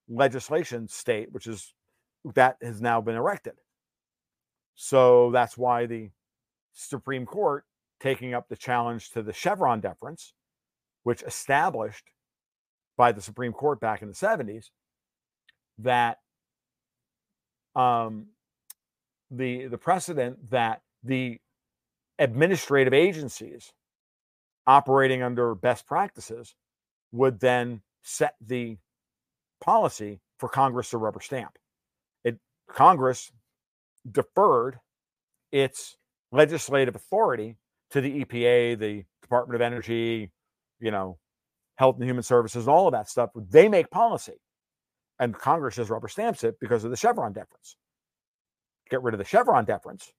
legislation state, which is that has now been erected. So that's why the Supreme Court taking up the challenge to the Chevron deference, which established by the Supreme Court back in the 70s that um, the the precedent that the administrative agencies operating under best practices would then set the policy for Congress to rubber stamp. It Congress deferred its legislative authority to the EPA, the Department of Energy, you know, Health and Human Services, and all of that stuff. They make policy, and Congress just rubber stamps it because of the Chevron deference. Get rid of the Chevron deference,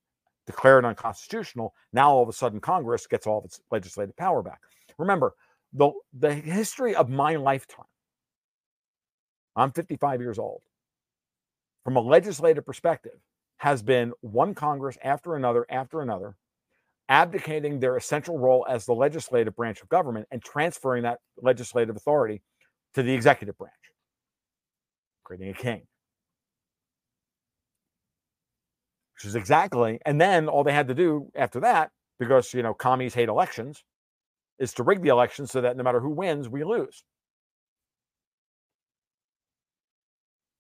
declare it unconstitutional. Now all of a sudden, Congress gets all of its legislative power back. Remember, the the history of my lifetime. I'm 55 years old. From a legislative perspective, has been one Congress after another after another abdicating their essential role as the legislative branch of government and transferring that legislative authority to the executive branch, creating a king. Which is exactly, and then all they had to do after that, because you know commies hate elections, is to rig the election so that no matter who wins, we lose.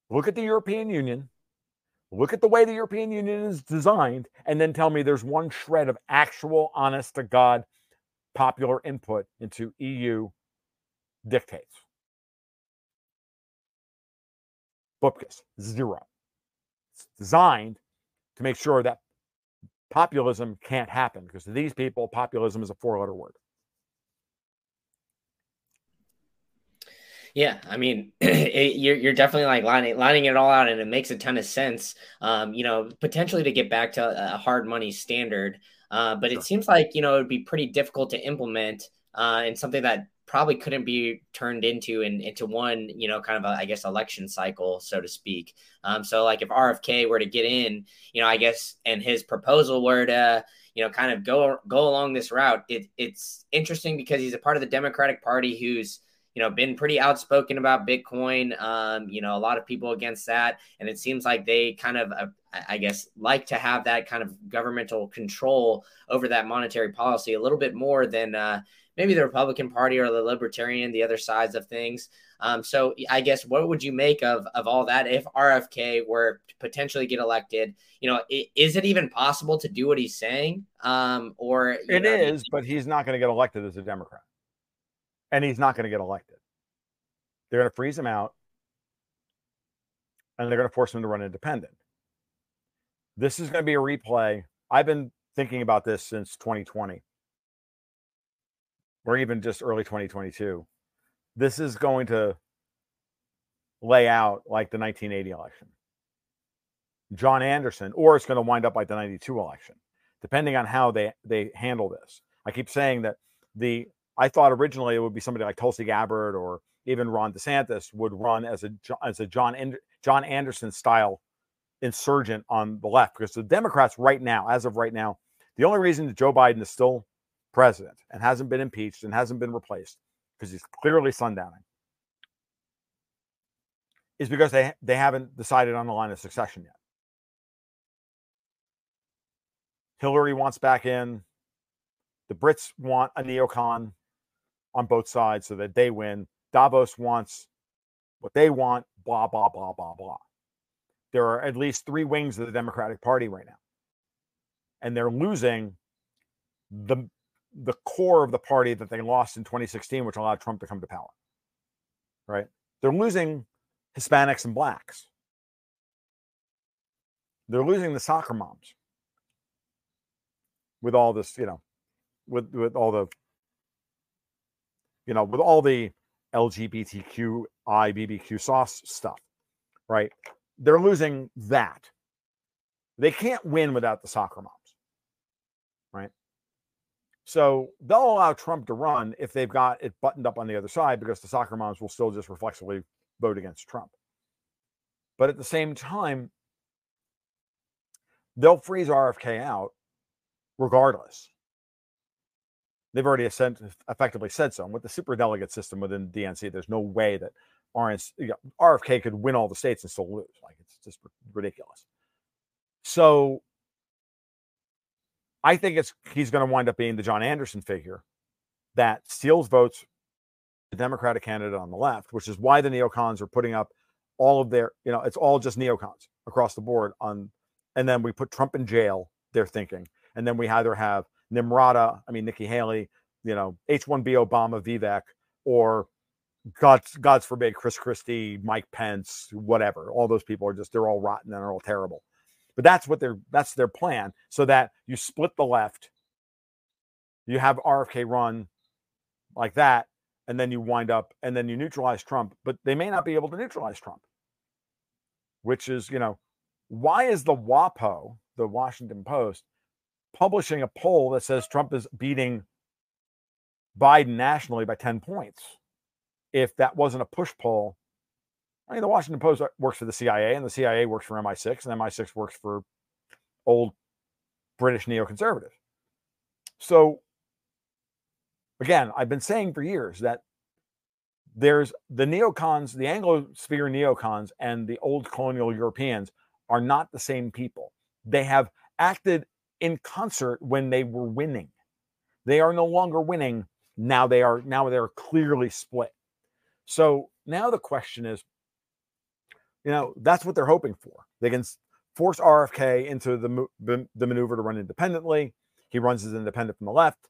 Look at the European Union look at the way the European Union is designed, and then tell me there's one shred of actual, honest to God popular input into EU dictates. Bupkis, zero. It's designed to make sure that populism can't happen because to these people, populism is a four letter word. Yeah, I mean, it, you're you're definitely like lining lining it all out, and it makes a ton of sense. Um, you know, potentially to get back to a hard money standard, uh, but it seems like you know it would be pretty difficult to implement, uh, and something that probably couldn't be turned into in, into one, you know, kind of a, I guess, election cycle, so to speak. Um, so like if RFK were to get in, you know, I guess, and his proposal were to, you know, kind of go go along this route, it, it's interesting because he's a part of the Democratic Party who's you know, been pretty outspoken about Bitcoin. Um, you know, a lot of people against that, and it seems like they kind of, uh, I guess, like to have that kind of governmental control over that monetary policy a little bit more than uh, maybe the Republican Party or the Libertarian, the other sides of things. Um, so I guess what would you make of of all that if RFK were to potentially get elected? You know, is it even possible to do what he's saying? Um, or it know, is, but he's not going to get elected as a Democrat, and he's not going to get elected. They're going to freeze him out, and they're going to force him to run independent. This is going to be a replay. I've been thinking about this since 2020 or even just early 2022, this is going to lay out like the 1980 election. John Anderson, or it's going to wind up like the 92 election, depending on how they, they handle this. I keep saying that the I thought originally it would be somebody like Tulsi Gabbard or even Ron DeSantis would run as a as a John John Anderson style insurgent on the left because the Democrats right now, as of right now, the only reason that Joe Biden is still president and hasn't been impeached and hasn't been replaced because he's clearly sundowning is because they they haven't decided on the line of succession yet. Hillary wants back in. The Brits want a neocon on both sides so that they win. Davos wants what they want, blah, blah, blah, blah, blah. There are at least three wings of the Democratic Party right now. And they're losing the the core of the party that they lost in 2016, which allowed Trump to come to power. Right? They're losing Hispanics and blacks. They're losing the soccer moms with all this, you know, with with all the, you know, with all the LGBTQI BBQ sauce stuff, right? They're losing that. They can't win without the soccer moms, right? So they'll allow Trump to run if they've got it buttoned up on the other side because the soccer moms will still just reflexively vote against Trump. But at the same time, they'll freeze RFK out regardless. They've already effectively said so. And with the super delegate system within DNC, there's no way that RNC, you know, RFK could win all the states and still lose. Like it's just ridiculous. So I think it's he's going to wind up being the John Anderson figure that steals votes the Democratic candidate on the left, which is why the neocons are putting up all of their, you know, it's all just neocons across the board on and then we put Trump in jail, they're thinking. And then we either have Nimrata, I mean Nikki Haley, you know, H1B Obama, Vivek, or God's God's forbid, Chris Christie, Mike Pence, whatever. All those people are just they're all rotten and they're all terrible. But that's what their that's their plan, so that you split the left, you have RFK run like that, and then you wind up and then you neutralize Trump. But they may not be able to neutralize Trump, which is you know why is the WAPO, the Washington Post, publishing a poll that says Trump is beating Biden nationally by 10 points? If that wasn't a push poll, I mean, the Washington Post uh, works for the CIA, and the CIA works for MI6, and MI6 works for old British neoconservatives. So, again, I've been saying for years that there's the neocons, the Anglosphere neocons, and the old colonial Europeans are not the same people. They have acted in concert when they were winning. They are no longer winning. Now they are now they are clearly split. So now the question is you know, that's what they're hoping for. They can force RFK into the, the maneuver to run independently. He runs as independent from the left,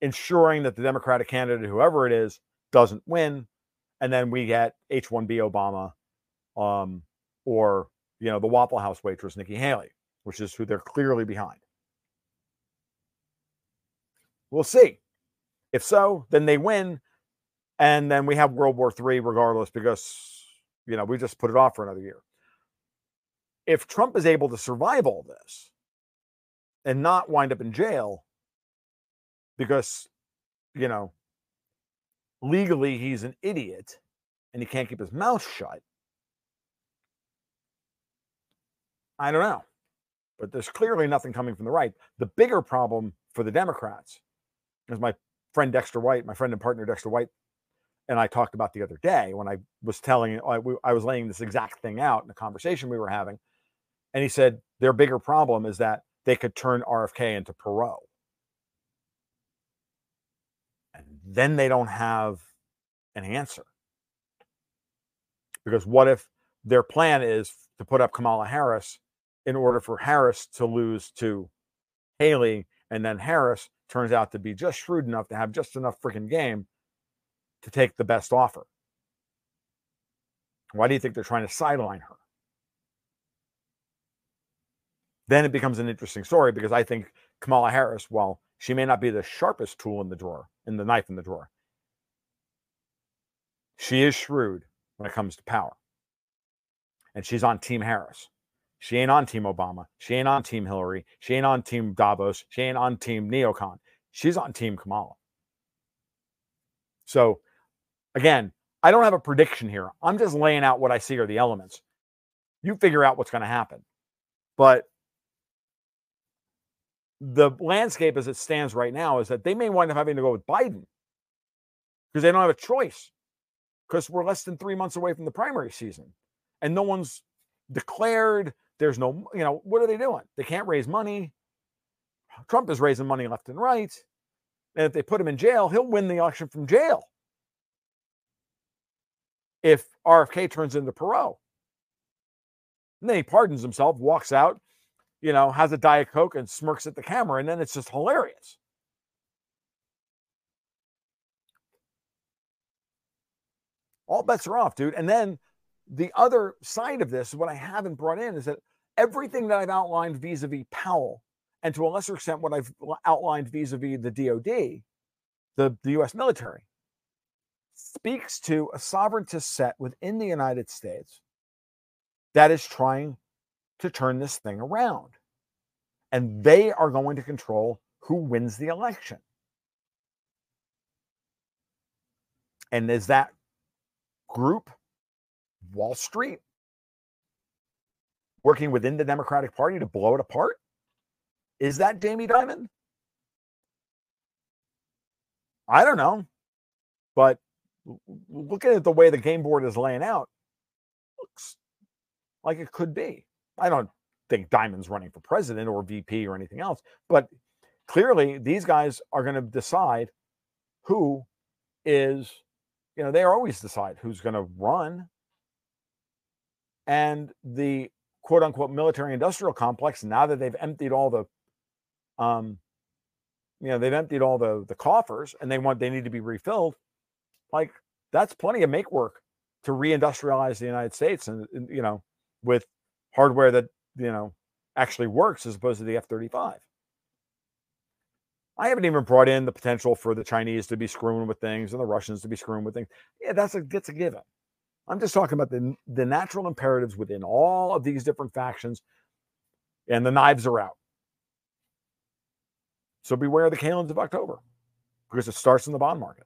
ensuring that the Democratic candidate, whoever it is, doesn't win. And then we get H 1B Obama um, or you know the Waffle House waitress Nikki Haley, which is who they're clearly behind. We'll see. If so, then they win, and then we have World War III regardless because you know we just put it off for another year. If Trump is able to survive all this and not wind up in jail because you know legally he's an idiot and he can't keep his mouth shut. I don't know. But there's clearly nothing coming from the right. The bigger problem for the Democrats, as my friend Dexter White, my friend and partner Dexter White, and I talked about the other day when I was telling, I, I was laying this exact thing out in a conversation we were having. And he said their bigger problem is that they could turn RFK into Perot. And then they don't have an answer. Because what if their plan is to put up Kamala Harris in order for Harris to lose to Haley, and then Harris turns out to be just shrewd enough to have just enough freaking game to take the best offer? Why do you think they're trying to sideline her? Then it becomes an interesting story because I think Kamala Harris, while she may not be the sharpest tool in the drawer, in the knife in the drawer, she is shrewd when it comes to power. And she's on Team Harris. She ain't on Team Obama. She ain't on Team Hillary. She ain't on Team Davos. She ain't on Team Neocon. She's on Team Kamala. So, again, I don't have a prediction here. I'm just laying out what I see are the elements. You figure out what's going to happen. But the landscape as it stands right now is that they may wind up having to go with Biden because they don't have a choice because we're less than three months away from the primary season and no one's declared. There's no, you know, what are they doing? They can't raise money. Trump is raising money left and right. And if they put him in jail, he'll win the election from jail. If RFK turns into Perot. And then he pardons himself, walks out, you know, has a Diet Coke and smirks at the camera, and then it's just hilarious. all bets are off, dude. And then the other side of this, what I haven't brought in is that everything that I've outlined vis a vis Powell, and to a lesser extent, what I've outlined vis a vis the DOD, the, the US military, speaks to a sovereigntist set within the United States that is trying to turn this thing around. And they are going to control who wins the election. And is that group, Wall Street, working within the Democratic Party to blow it apart? Is that Jamie Dimon? I don't know. But looking at the way the game board is laying out, looks like it could be. I don't think Dimon's running for president or VP or anything else, but clearly these guys are going to decide who is you know, they always decide who's going to run. And the quote unquote military industrial complex, now that they've emptied all the, um, you know, they've emptied all the the coffers and they want they need to be refilled. Like that's plenty of make work to reindustrialize the United States and, and you know, with hardware that, you know, actually works as opposed to the F 35. I haven't even brought in the potential for the Chinese to be screwing with things and the Russians to be screwing with things. Yeah, that's a that's a given. I'm just talking about the the natural imperatives within all of these different factions, and the knives are out. So beware the Kalends of October, because it starts in the bond market.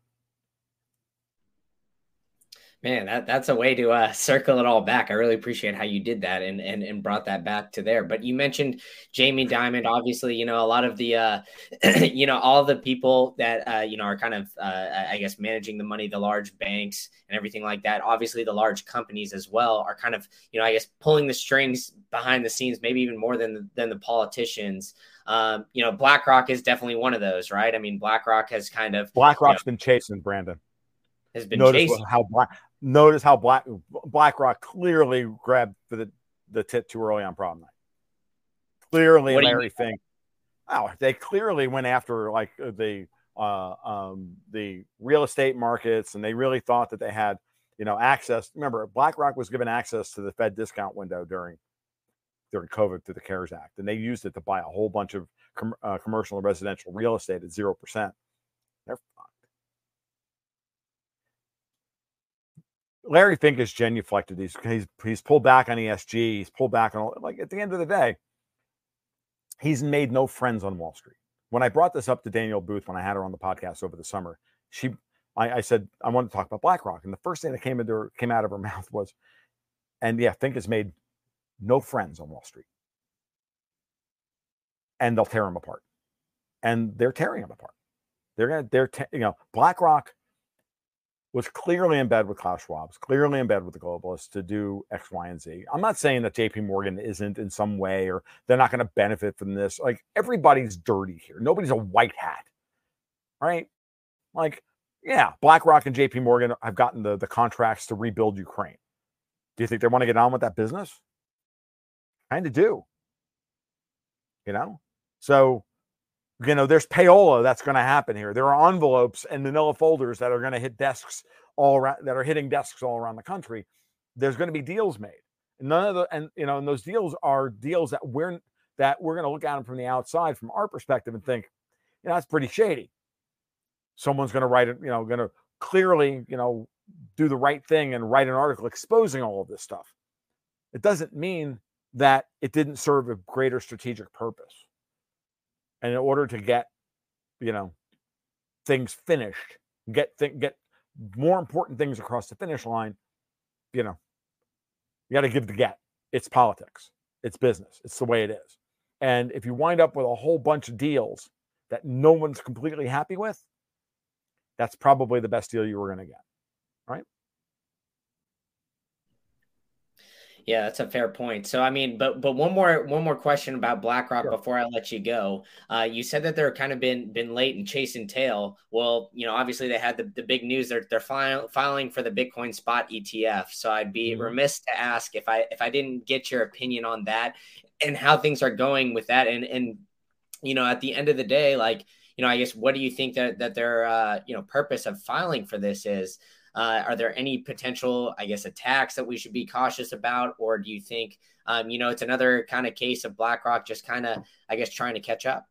Man, that, that's a way to uh, circle it all back. I really appreciate how you did that and, and and brought that back to there. But you mentioned Jamie Dimon. Obviously, you know a lot of the, uh, you know, all the people that uh, you know are kind of, uh, I guess, managing the money, the large banks and everything like that. Obviously, the large companies as well are kind of, you know, I guess pulling the strings behind the scenes, maybe even more than than the politicians. Um, you know, BlackRock is definitely one of those, right? I mean, BlackRock has kind of BlackRock's you know, been chasing Brandon has been notice chasing. how black notice how black BlackRock clearly grabbed for the the tip too early on prom night. Clearly, what Larry. Oh, they clearly went after like uh, the uh, um, the real estate markets, and they really thought that they had you know, access. Remember, BlackRock was given access to the Fed discount window during during COVID through the CARES Act, and they used it to buy a whole bunch of com- uh, commercial and residential real estate at zero percent. They're fucked. Larry Fink has genuflected. He's, he's he's pulled back on ESG. He's pulled back on all. Like at the end of the day, he's made no friends on Wall Street. When I brought this up to Danielle Booth when I had her on the podcast over the summer, she I, I said I wanted to talk about BlackRock, and the first thing that came into her, came out of her mouth was, "And yeah, Fink has made no friends on Wall Street, and they'll tear him apart, and they're tearing him apart. They're gonna they're te- you know BlackRock was clearly in bed with Klaus Schwab's, clearly in bed with the globalists to do X, Y, and Z. I'm not saying that JP Morgan isn't in some way or they're not going to benefit from this. Like everybody's dirty here. Nobody's a white hat. Right? Like, yeah, BlackRock and JP Morgan have gotten the, the contracts to rebuild Ukraine. Do you think they want to get on with that business? Kind of do. You know? So you know, there's payola that's going to happen here. There are envelopes and manila folders that are going to hit desks all around that are hitting desks all around the country. There's going to be deals made. None of the and you know, and those deals are deals that we're that we're going to look at them from the outside, from our perspective, and think, you know, that's pretty shady. Someone's going to write it, you know, going to clearly, you know, do the right thing and write an article exposing all of this stuff. It doesn't mean that it didn't serve a greater strategic purpose. And in order to get, you know, things finished, get th- get more important things across the finish line, you know, you got to give the get. It's politics. It's business. It's the way it is. And if you wind up with a whole bunch of deals that no one's completely happy with, that's probably the best deal you were going to get. Right. Yeah, that's a fair point. So I mean, but but one more one more question about BlackRock sure. before I let you go. Uh, you said that they're kind of been been late in chasing tail. Well, you know, obviously they had the, the big news. They're they're filing filing for the Bitcoin spot ETF. So I'd be mm-hmm. remiss to ask if I if I didn't get your opinion on that and how things are going with that. And and you know, at the end of the day, like you know, I guess what do you think that that their uh, you know purpose of filing for this is? Uh, are there any potential, I guess, attacks that we should be cautious about, or do you think, um, you know, it's another kind of case of BlackRock just kind of, I guess, trying to catch up?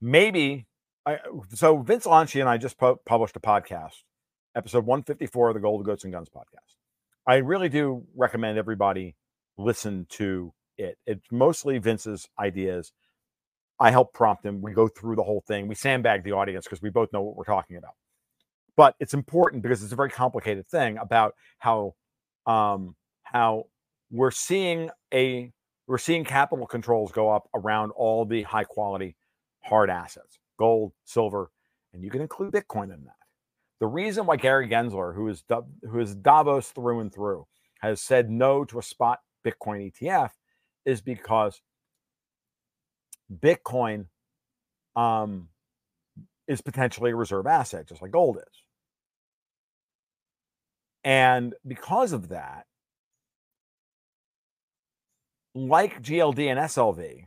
Maybe. I, so Vince Lanci and I just pu- published a podcast, episode 154 of the Gold Goats and Guns podcast. I really do recommend everybody listen to it. It's mostly Vince's ideas. I help prompt him. We go through the whole thing. We sandbag the audience because we both know what we're talking about but it's important because it's a very complicated thing about how um, how we're seeing a we're seeing capital controls go up around all the high quality hard assets, gold, silver, and you can include Bitcoin in that. The reason why Gary Gensler, who is who is Davos through and through, has said no to a spot Bitcoin ETF is because Bitcoin um, is potentially a reserve asset, just like gold is. And because of that, like GLD and SLV,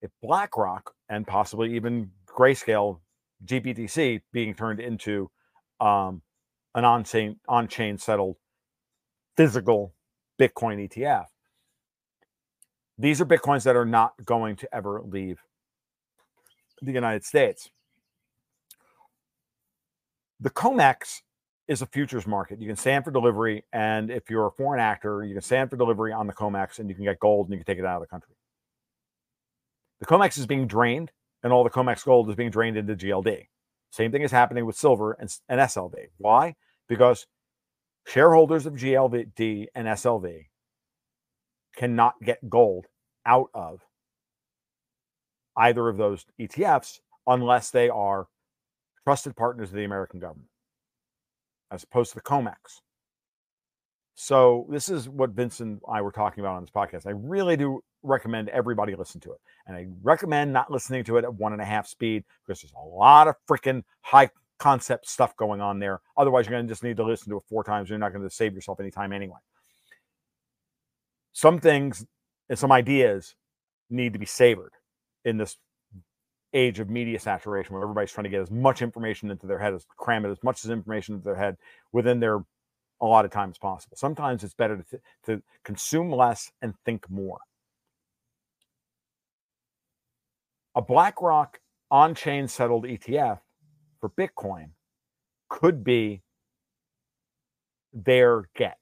if BlackRock and possibly even Grayscale GBTC being turned into um, an on-chain, on-chain settled physical Bitcoin ETF, these are Bitcoins that are not going to ever leave the United States. The COMEX is a futures market. You can stand for delivery, and if you're a foreign actor, you can stand for delivery on the COMEX, and you can get gold, and you can take it out of the country. The COMEX is being drained, and all the COMEX gold is being drained into GLD. Same thing is happening with silver and, and SLV. Why? Because shareholders of GLD and SLV cannot get gold out of either of those ETFs unless they are trusted partners of the American government as opposed to the COMEX. So this is what Vincent and I were talking about on this podcast. I really do recommend everybody listen to it. And I recommend not listening to it at one and a half speed because there's a lot of freaking high concept stuff going on there. Otherwise, you're going to just need to listen to it four times. You're not going to save yourself any time anyway. Some things and some ideas need to be savored in this age of media saturation where everybody's trying to get as much information into their head as cram it as much as information into their head within their a lot of times possible. Sometimes it's better to, to consume less and think more. A BlackRock on chain settled ETF for Bitcoin could be their get.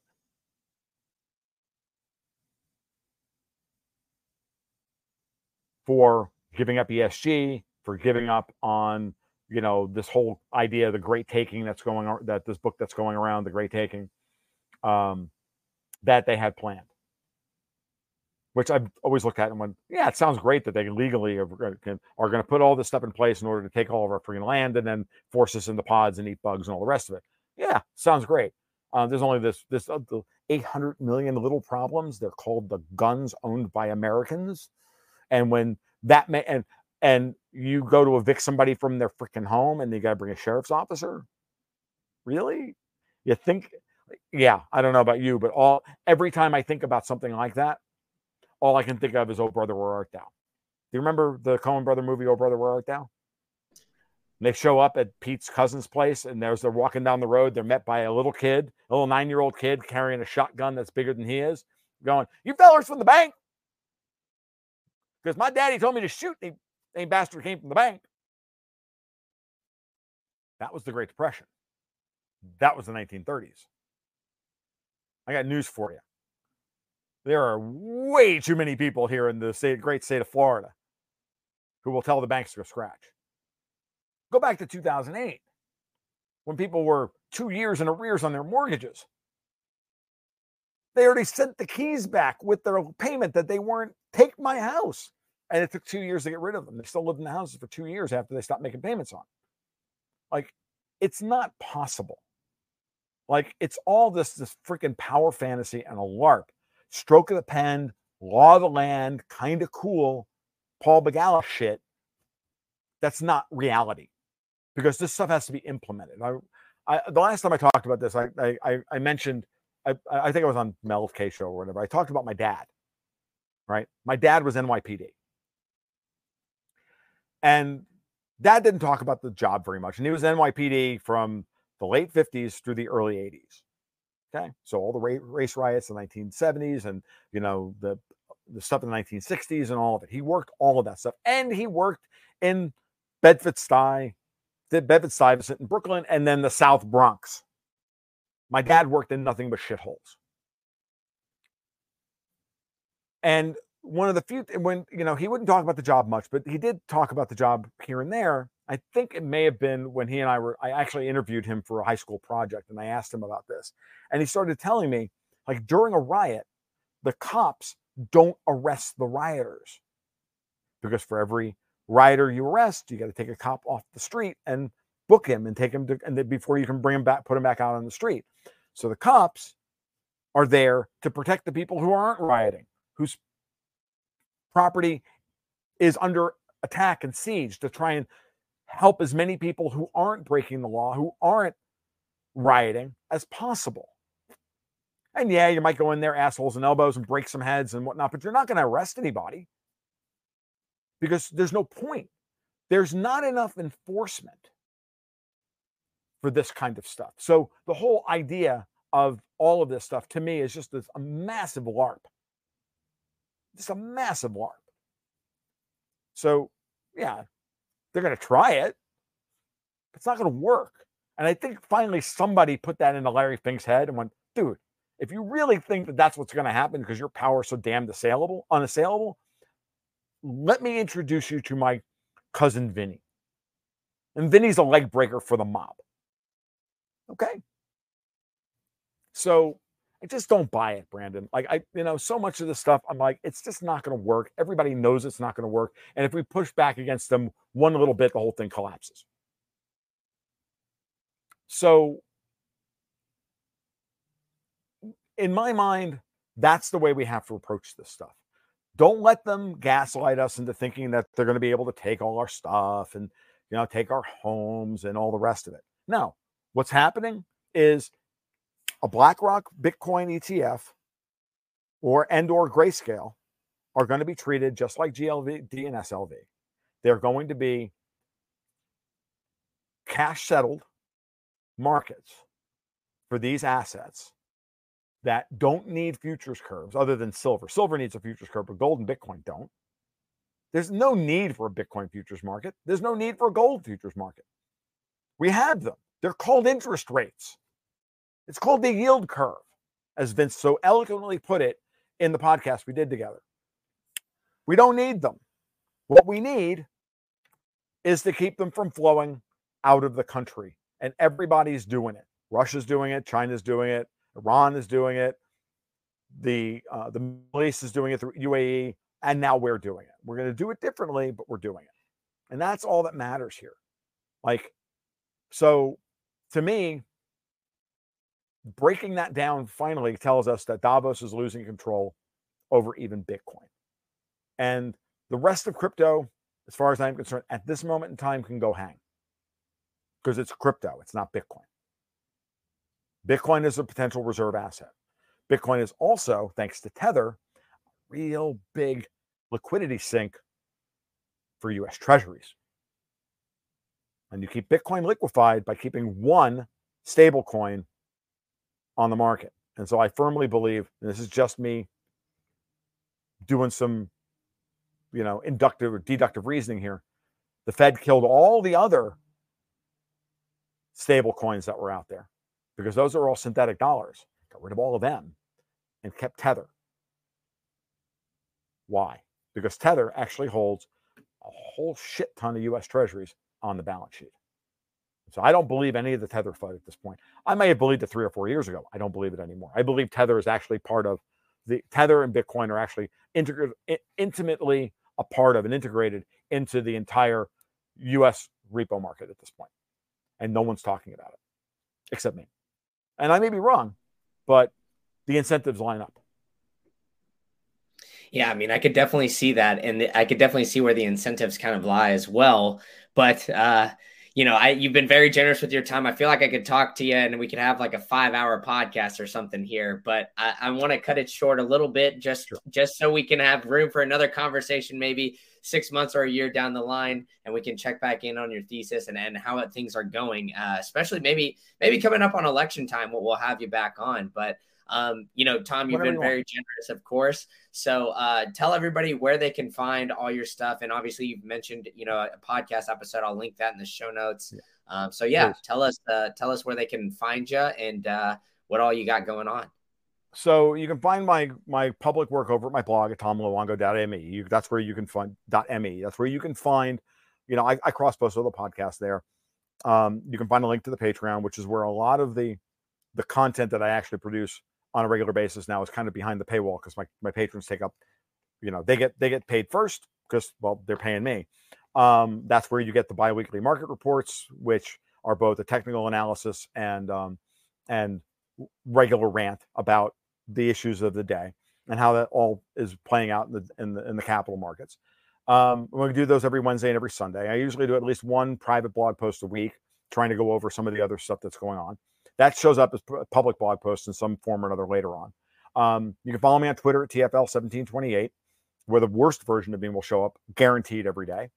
For giving up ESG, for giving up on you know this whole idea of the great taking that's going on that this book that's going around the great taking um, that they had planned. Which i've always looked at and went yeah it sounds great that they legally are, are going to put all this stuff in place in order to take all of our free land and then force us into pods and eat bugs and all the rest of it. Yeah sounds great. Uh, there's only this this uh, the 800 million little problems they're called the guns owned by americans. And when that may and and you go to evict somebody from their freaking home and you got to bring a sheriff's officer? Really? You think yeah i don't know about you but all every time i think about something like that all i can think of is oh brother where art thou. Do you remember the coen brother movie oh brother where art thou? They show up at pete's cousin's place and there's they're walking down the road they're met by a little kid a little nine year old kid carrying a shotgun that's bigger than he is going you fellers from the bank because my daddy told me to shoot and he same bastard came from the bank. That was the Great Depression. That was the 1930s. I got news for you. There are way too many people here in the state, great state of Florida who will tell the banks to scratch. Go back to 2008 when people were two years in arrears on their mortgages. They already sent the keys back with their payment that they weren't take my house. And it took two years to get rid of them. They still lived in the houses for two years after they stopped making payments on. Like, it's not possible. Like, it's all this this freaking power fantasy and a LARP. Stroke of the pen, law of the land, kind of cool, Paul Begala shit. That's not reality because this stuff has to be implemented. I, I the last time I talked about this, I I, I mentioned I, I think I was on Mel K show or whatever. I talked about my dad. Right, my dad was NYPD. And Dad didn't talk about the job very much. And he was NYPD from the late 50s through the early 80s. Okay. So all the race riots in the 1970s and, you know, the, the stuff in the 1960s and all of it. He worked all of that stuff. And he worked in Bedford-Stuy, did Bedford-Stuyvesant in Brooklyn, and then the South Bronx. My dad worked in nothing but shitholes. And one of the few when you know he wouldn't talk about the job much, but he did talk about the job here and there. I think it may have been when he and I were I actually interviewed him for a high school project and I asked him about this. And he started telling me like during a riot, the cops don't arrest the rioters. Because for every rioter you arrest, you got to take a cop off the street and book him and take him to and before you can bring him back, put him back out on the street. So the cops are there to protect the people who aren't rioting, whose property is under attack and siege to try and help as many people who aren't breaking the law, who aren't rioting as possible. And yeah, you might go in there, assholes and elbows, and break some heads and whatnot, but you're not going to arrest anybody because there's no point. There's not enough enforcement for this kind of stuff. So the whole idea of all of this stuff to me is just this, a massive LARP. It's a massive LARP. So, yeah, they're going to try it. It's not going to work. And I think finally somebody put that into Larry Fink's head and went, dude, if you really think that that's what's going to happen because your power is so damned assailable, unassailable, let me introduce you to my cousin Vinny. And Vinny's a leg breaker for the mob. Okay. So I just don't buy it, Brandon. Like I, you know, so much of this stuff, I'm like, it's just not going to work. Everybody knows it's not going to work. And if we push back against them one little bit, the whole thing collapses. So, in my mind, that's the way we have to approach this stuff. Don't let them gaslight us into thinking that they're going to be able to take all our stuff and, you know, take our homes and all the rest of it. No, what's happening is a BlackRock Bitcoin ETF or and or Grayscale are going to be treated just like GLD and SLV. They're going to be cash settled markets for these assets that don't need futures curves other than silver. Silver needs a futures curve, but gold and Bitcoin don't. There's no need for a Bitcoin futures market. There's no need for a gold futures market. We have them. They're called interest rates. It's called the yield curve, as Vince so eloquently put it in the podcast we did together. We don't need them. What we need is to keep them from flowing out of the country. And everybody's doing it. Russia's doing it. China's doing it. Iran is doing it. The uh, the Middle East is doing it through UAE, and now we're doing it. We're going to do it differently, but we're doing it, and that's all that matters here. Like, so to me, breaking that down finally tells us that Davos is losing control over even Bitcoin, and the rest of crypto, as far as I'm concerned, at this moment in time, can go hang because it's crypto, it's not Bitcoin. Bitcoin is a potential reserve asset. Bitcoin is also, thanks to Tether, a real big liquidity sink for US treasuries. And you keep Bitcoin liquefied by keeping one stable coin on the market. And so I firmly believe, and this is just me doing some, you know, inductive or deductive reasoning here. The Fed killed all the other stable coins that were out there because those are all synthetic dollars. Got rid of all of them and kept Tether. Why? Because Tether actually holds a whole shit ton of US treasuries on the balance sheet. So I don't believe any of the Tether FUD at this point. I may have believed it three or four years ago. I don't believe it anymore. I believe Tether is actually part of the Tether and Bitcoin are actually integrated, intimately a part of and integrated into the entire US repo market at this. And no one's talking about it except me. And I may be wrong, but the incentives line up. Yeah, I mean, I could definitely see that, and I could definitely see where the incentives kind of lie as well. But uh, you know, I you've been very generous with your time. I feel like I could talk to you, and we could have like a five-hour podcast or something here. But I, I want to cut it short a little bit, just sure. just so we can have room for another conversation, maybe six months or a year down the line, and we can check back in on your thesis and, and how things are going. Uh, especially maybe maybe coming up on election time, we'll, we'll have you back on. But um, you know, Tom, you've been very generous, of course. So uh, tell everybody where they can find all your stuff. And obviously, you've mentioned, you know, a podcast episode. I'll link that in the show notes. Yeah. Um, so yeah, Please. tell us, uh, tell us where they can find you and uh, what all you got going on. So you can find my my public work over at my blog at tomluongo.me. You, that's where you can find .me. That's where you can find, you know, I, I cross post all the podcasts there. Um, you can find a link to the Patreon, which is where a lot of the the content that I actually produce on a regular basis now is kind of behind the paywall because my, my patrons take up, you know, they get they get paid first because well they're paying me. Um, that's where you get the biweekly market reports, which are both a technical analysis and um, and regular rant about the issues of the day and how that all is playing out in the in the, in the capital markets. Um, we do those every Wednesday and every Sunday. I usually do at least one private blog post a week, trying to go over some of the other stuff that's going on. That shows up as public blog posts in some form or another later on. Um, you can follow me on Twitter at TFL1728, where the worst version of me will show up guaranteed every day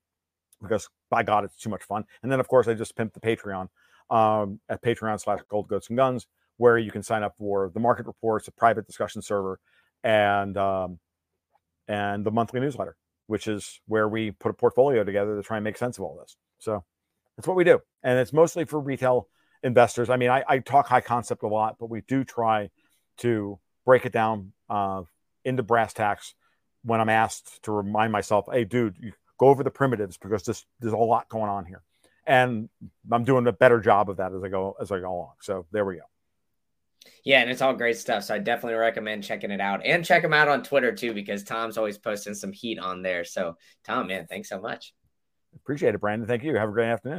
because by God, it's too much fun. And then, of course, I just pimped the Patreon um, at Patreon slash Gold Goats and Guns where you can sign up for the market reports, a private discussion server, and um, and the monthly newsletter, which is where we put a portfolio together to try and make sense of all this. So that's what we do, and it's mostly for retail investors. I mean, I, I talk high concept a lot, but we do try to break it down uh, into brass tacks when I'm asked to remind myself, "Hey, dude, go over the primitives because this, there's a lot going on here." And I'm doing a better job of that as I go as I go along. So there we go. Yeah, and it's all great stuff. So I definitely recommend checking it out and check him out on Twitter too, because Tom's always posting some heat on there. So, Tom, man, thanks so much. Appreciate it, Brandon. Thank you. Have a great afternoon.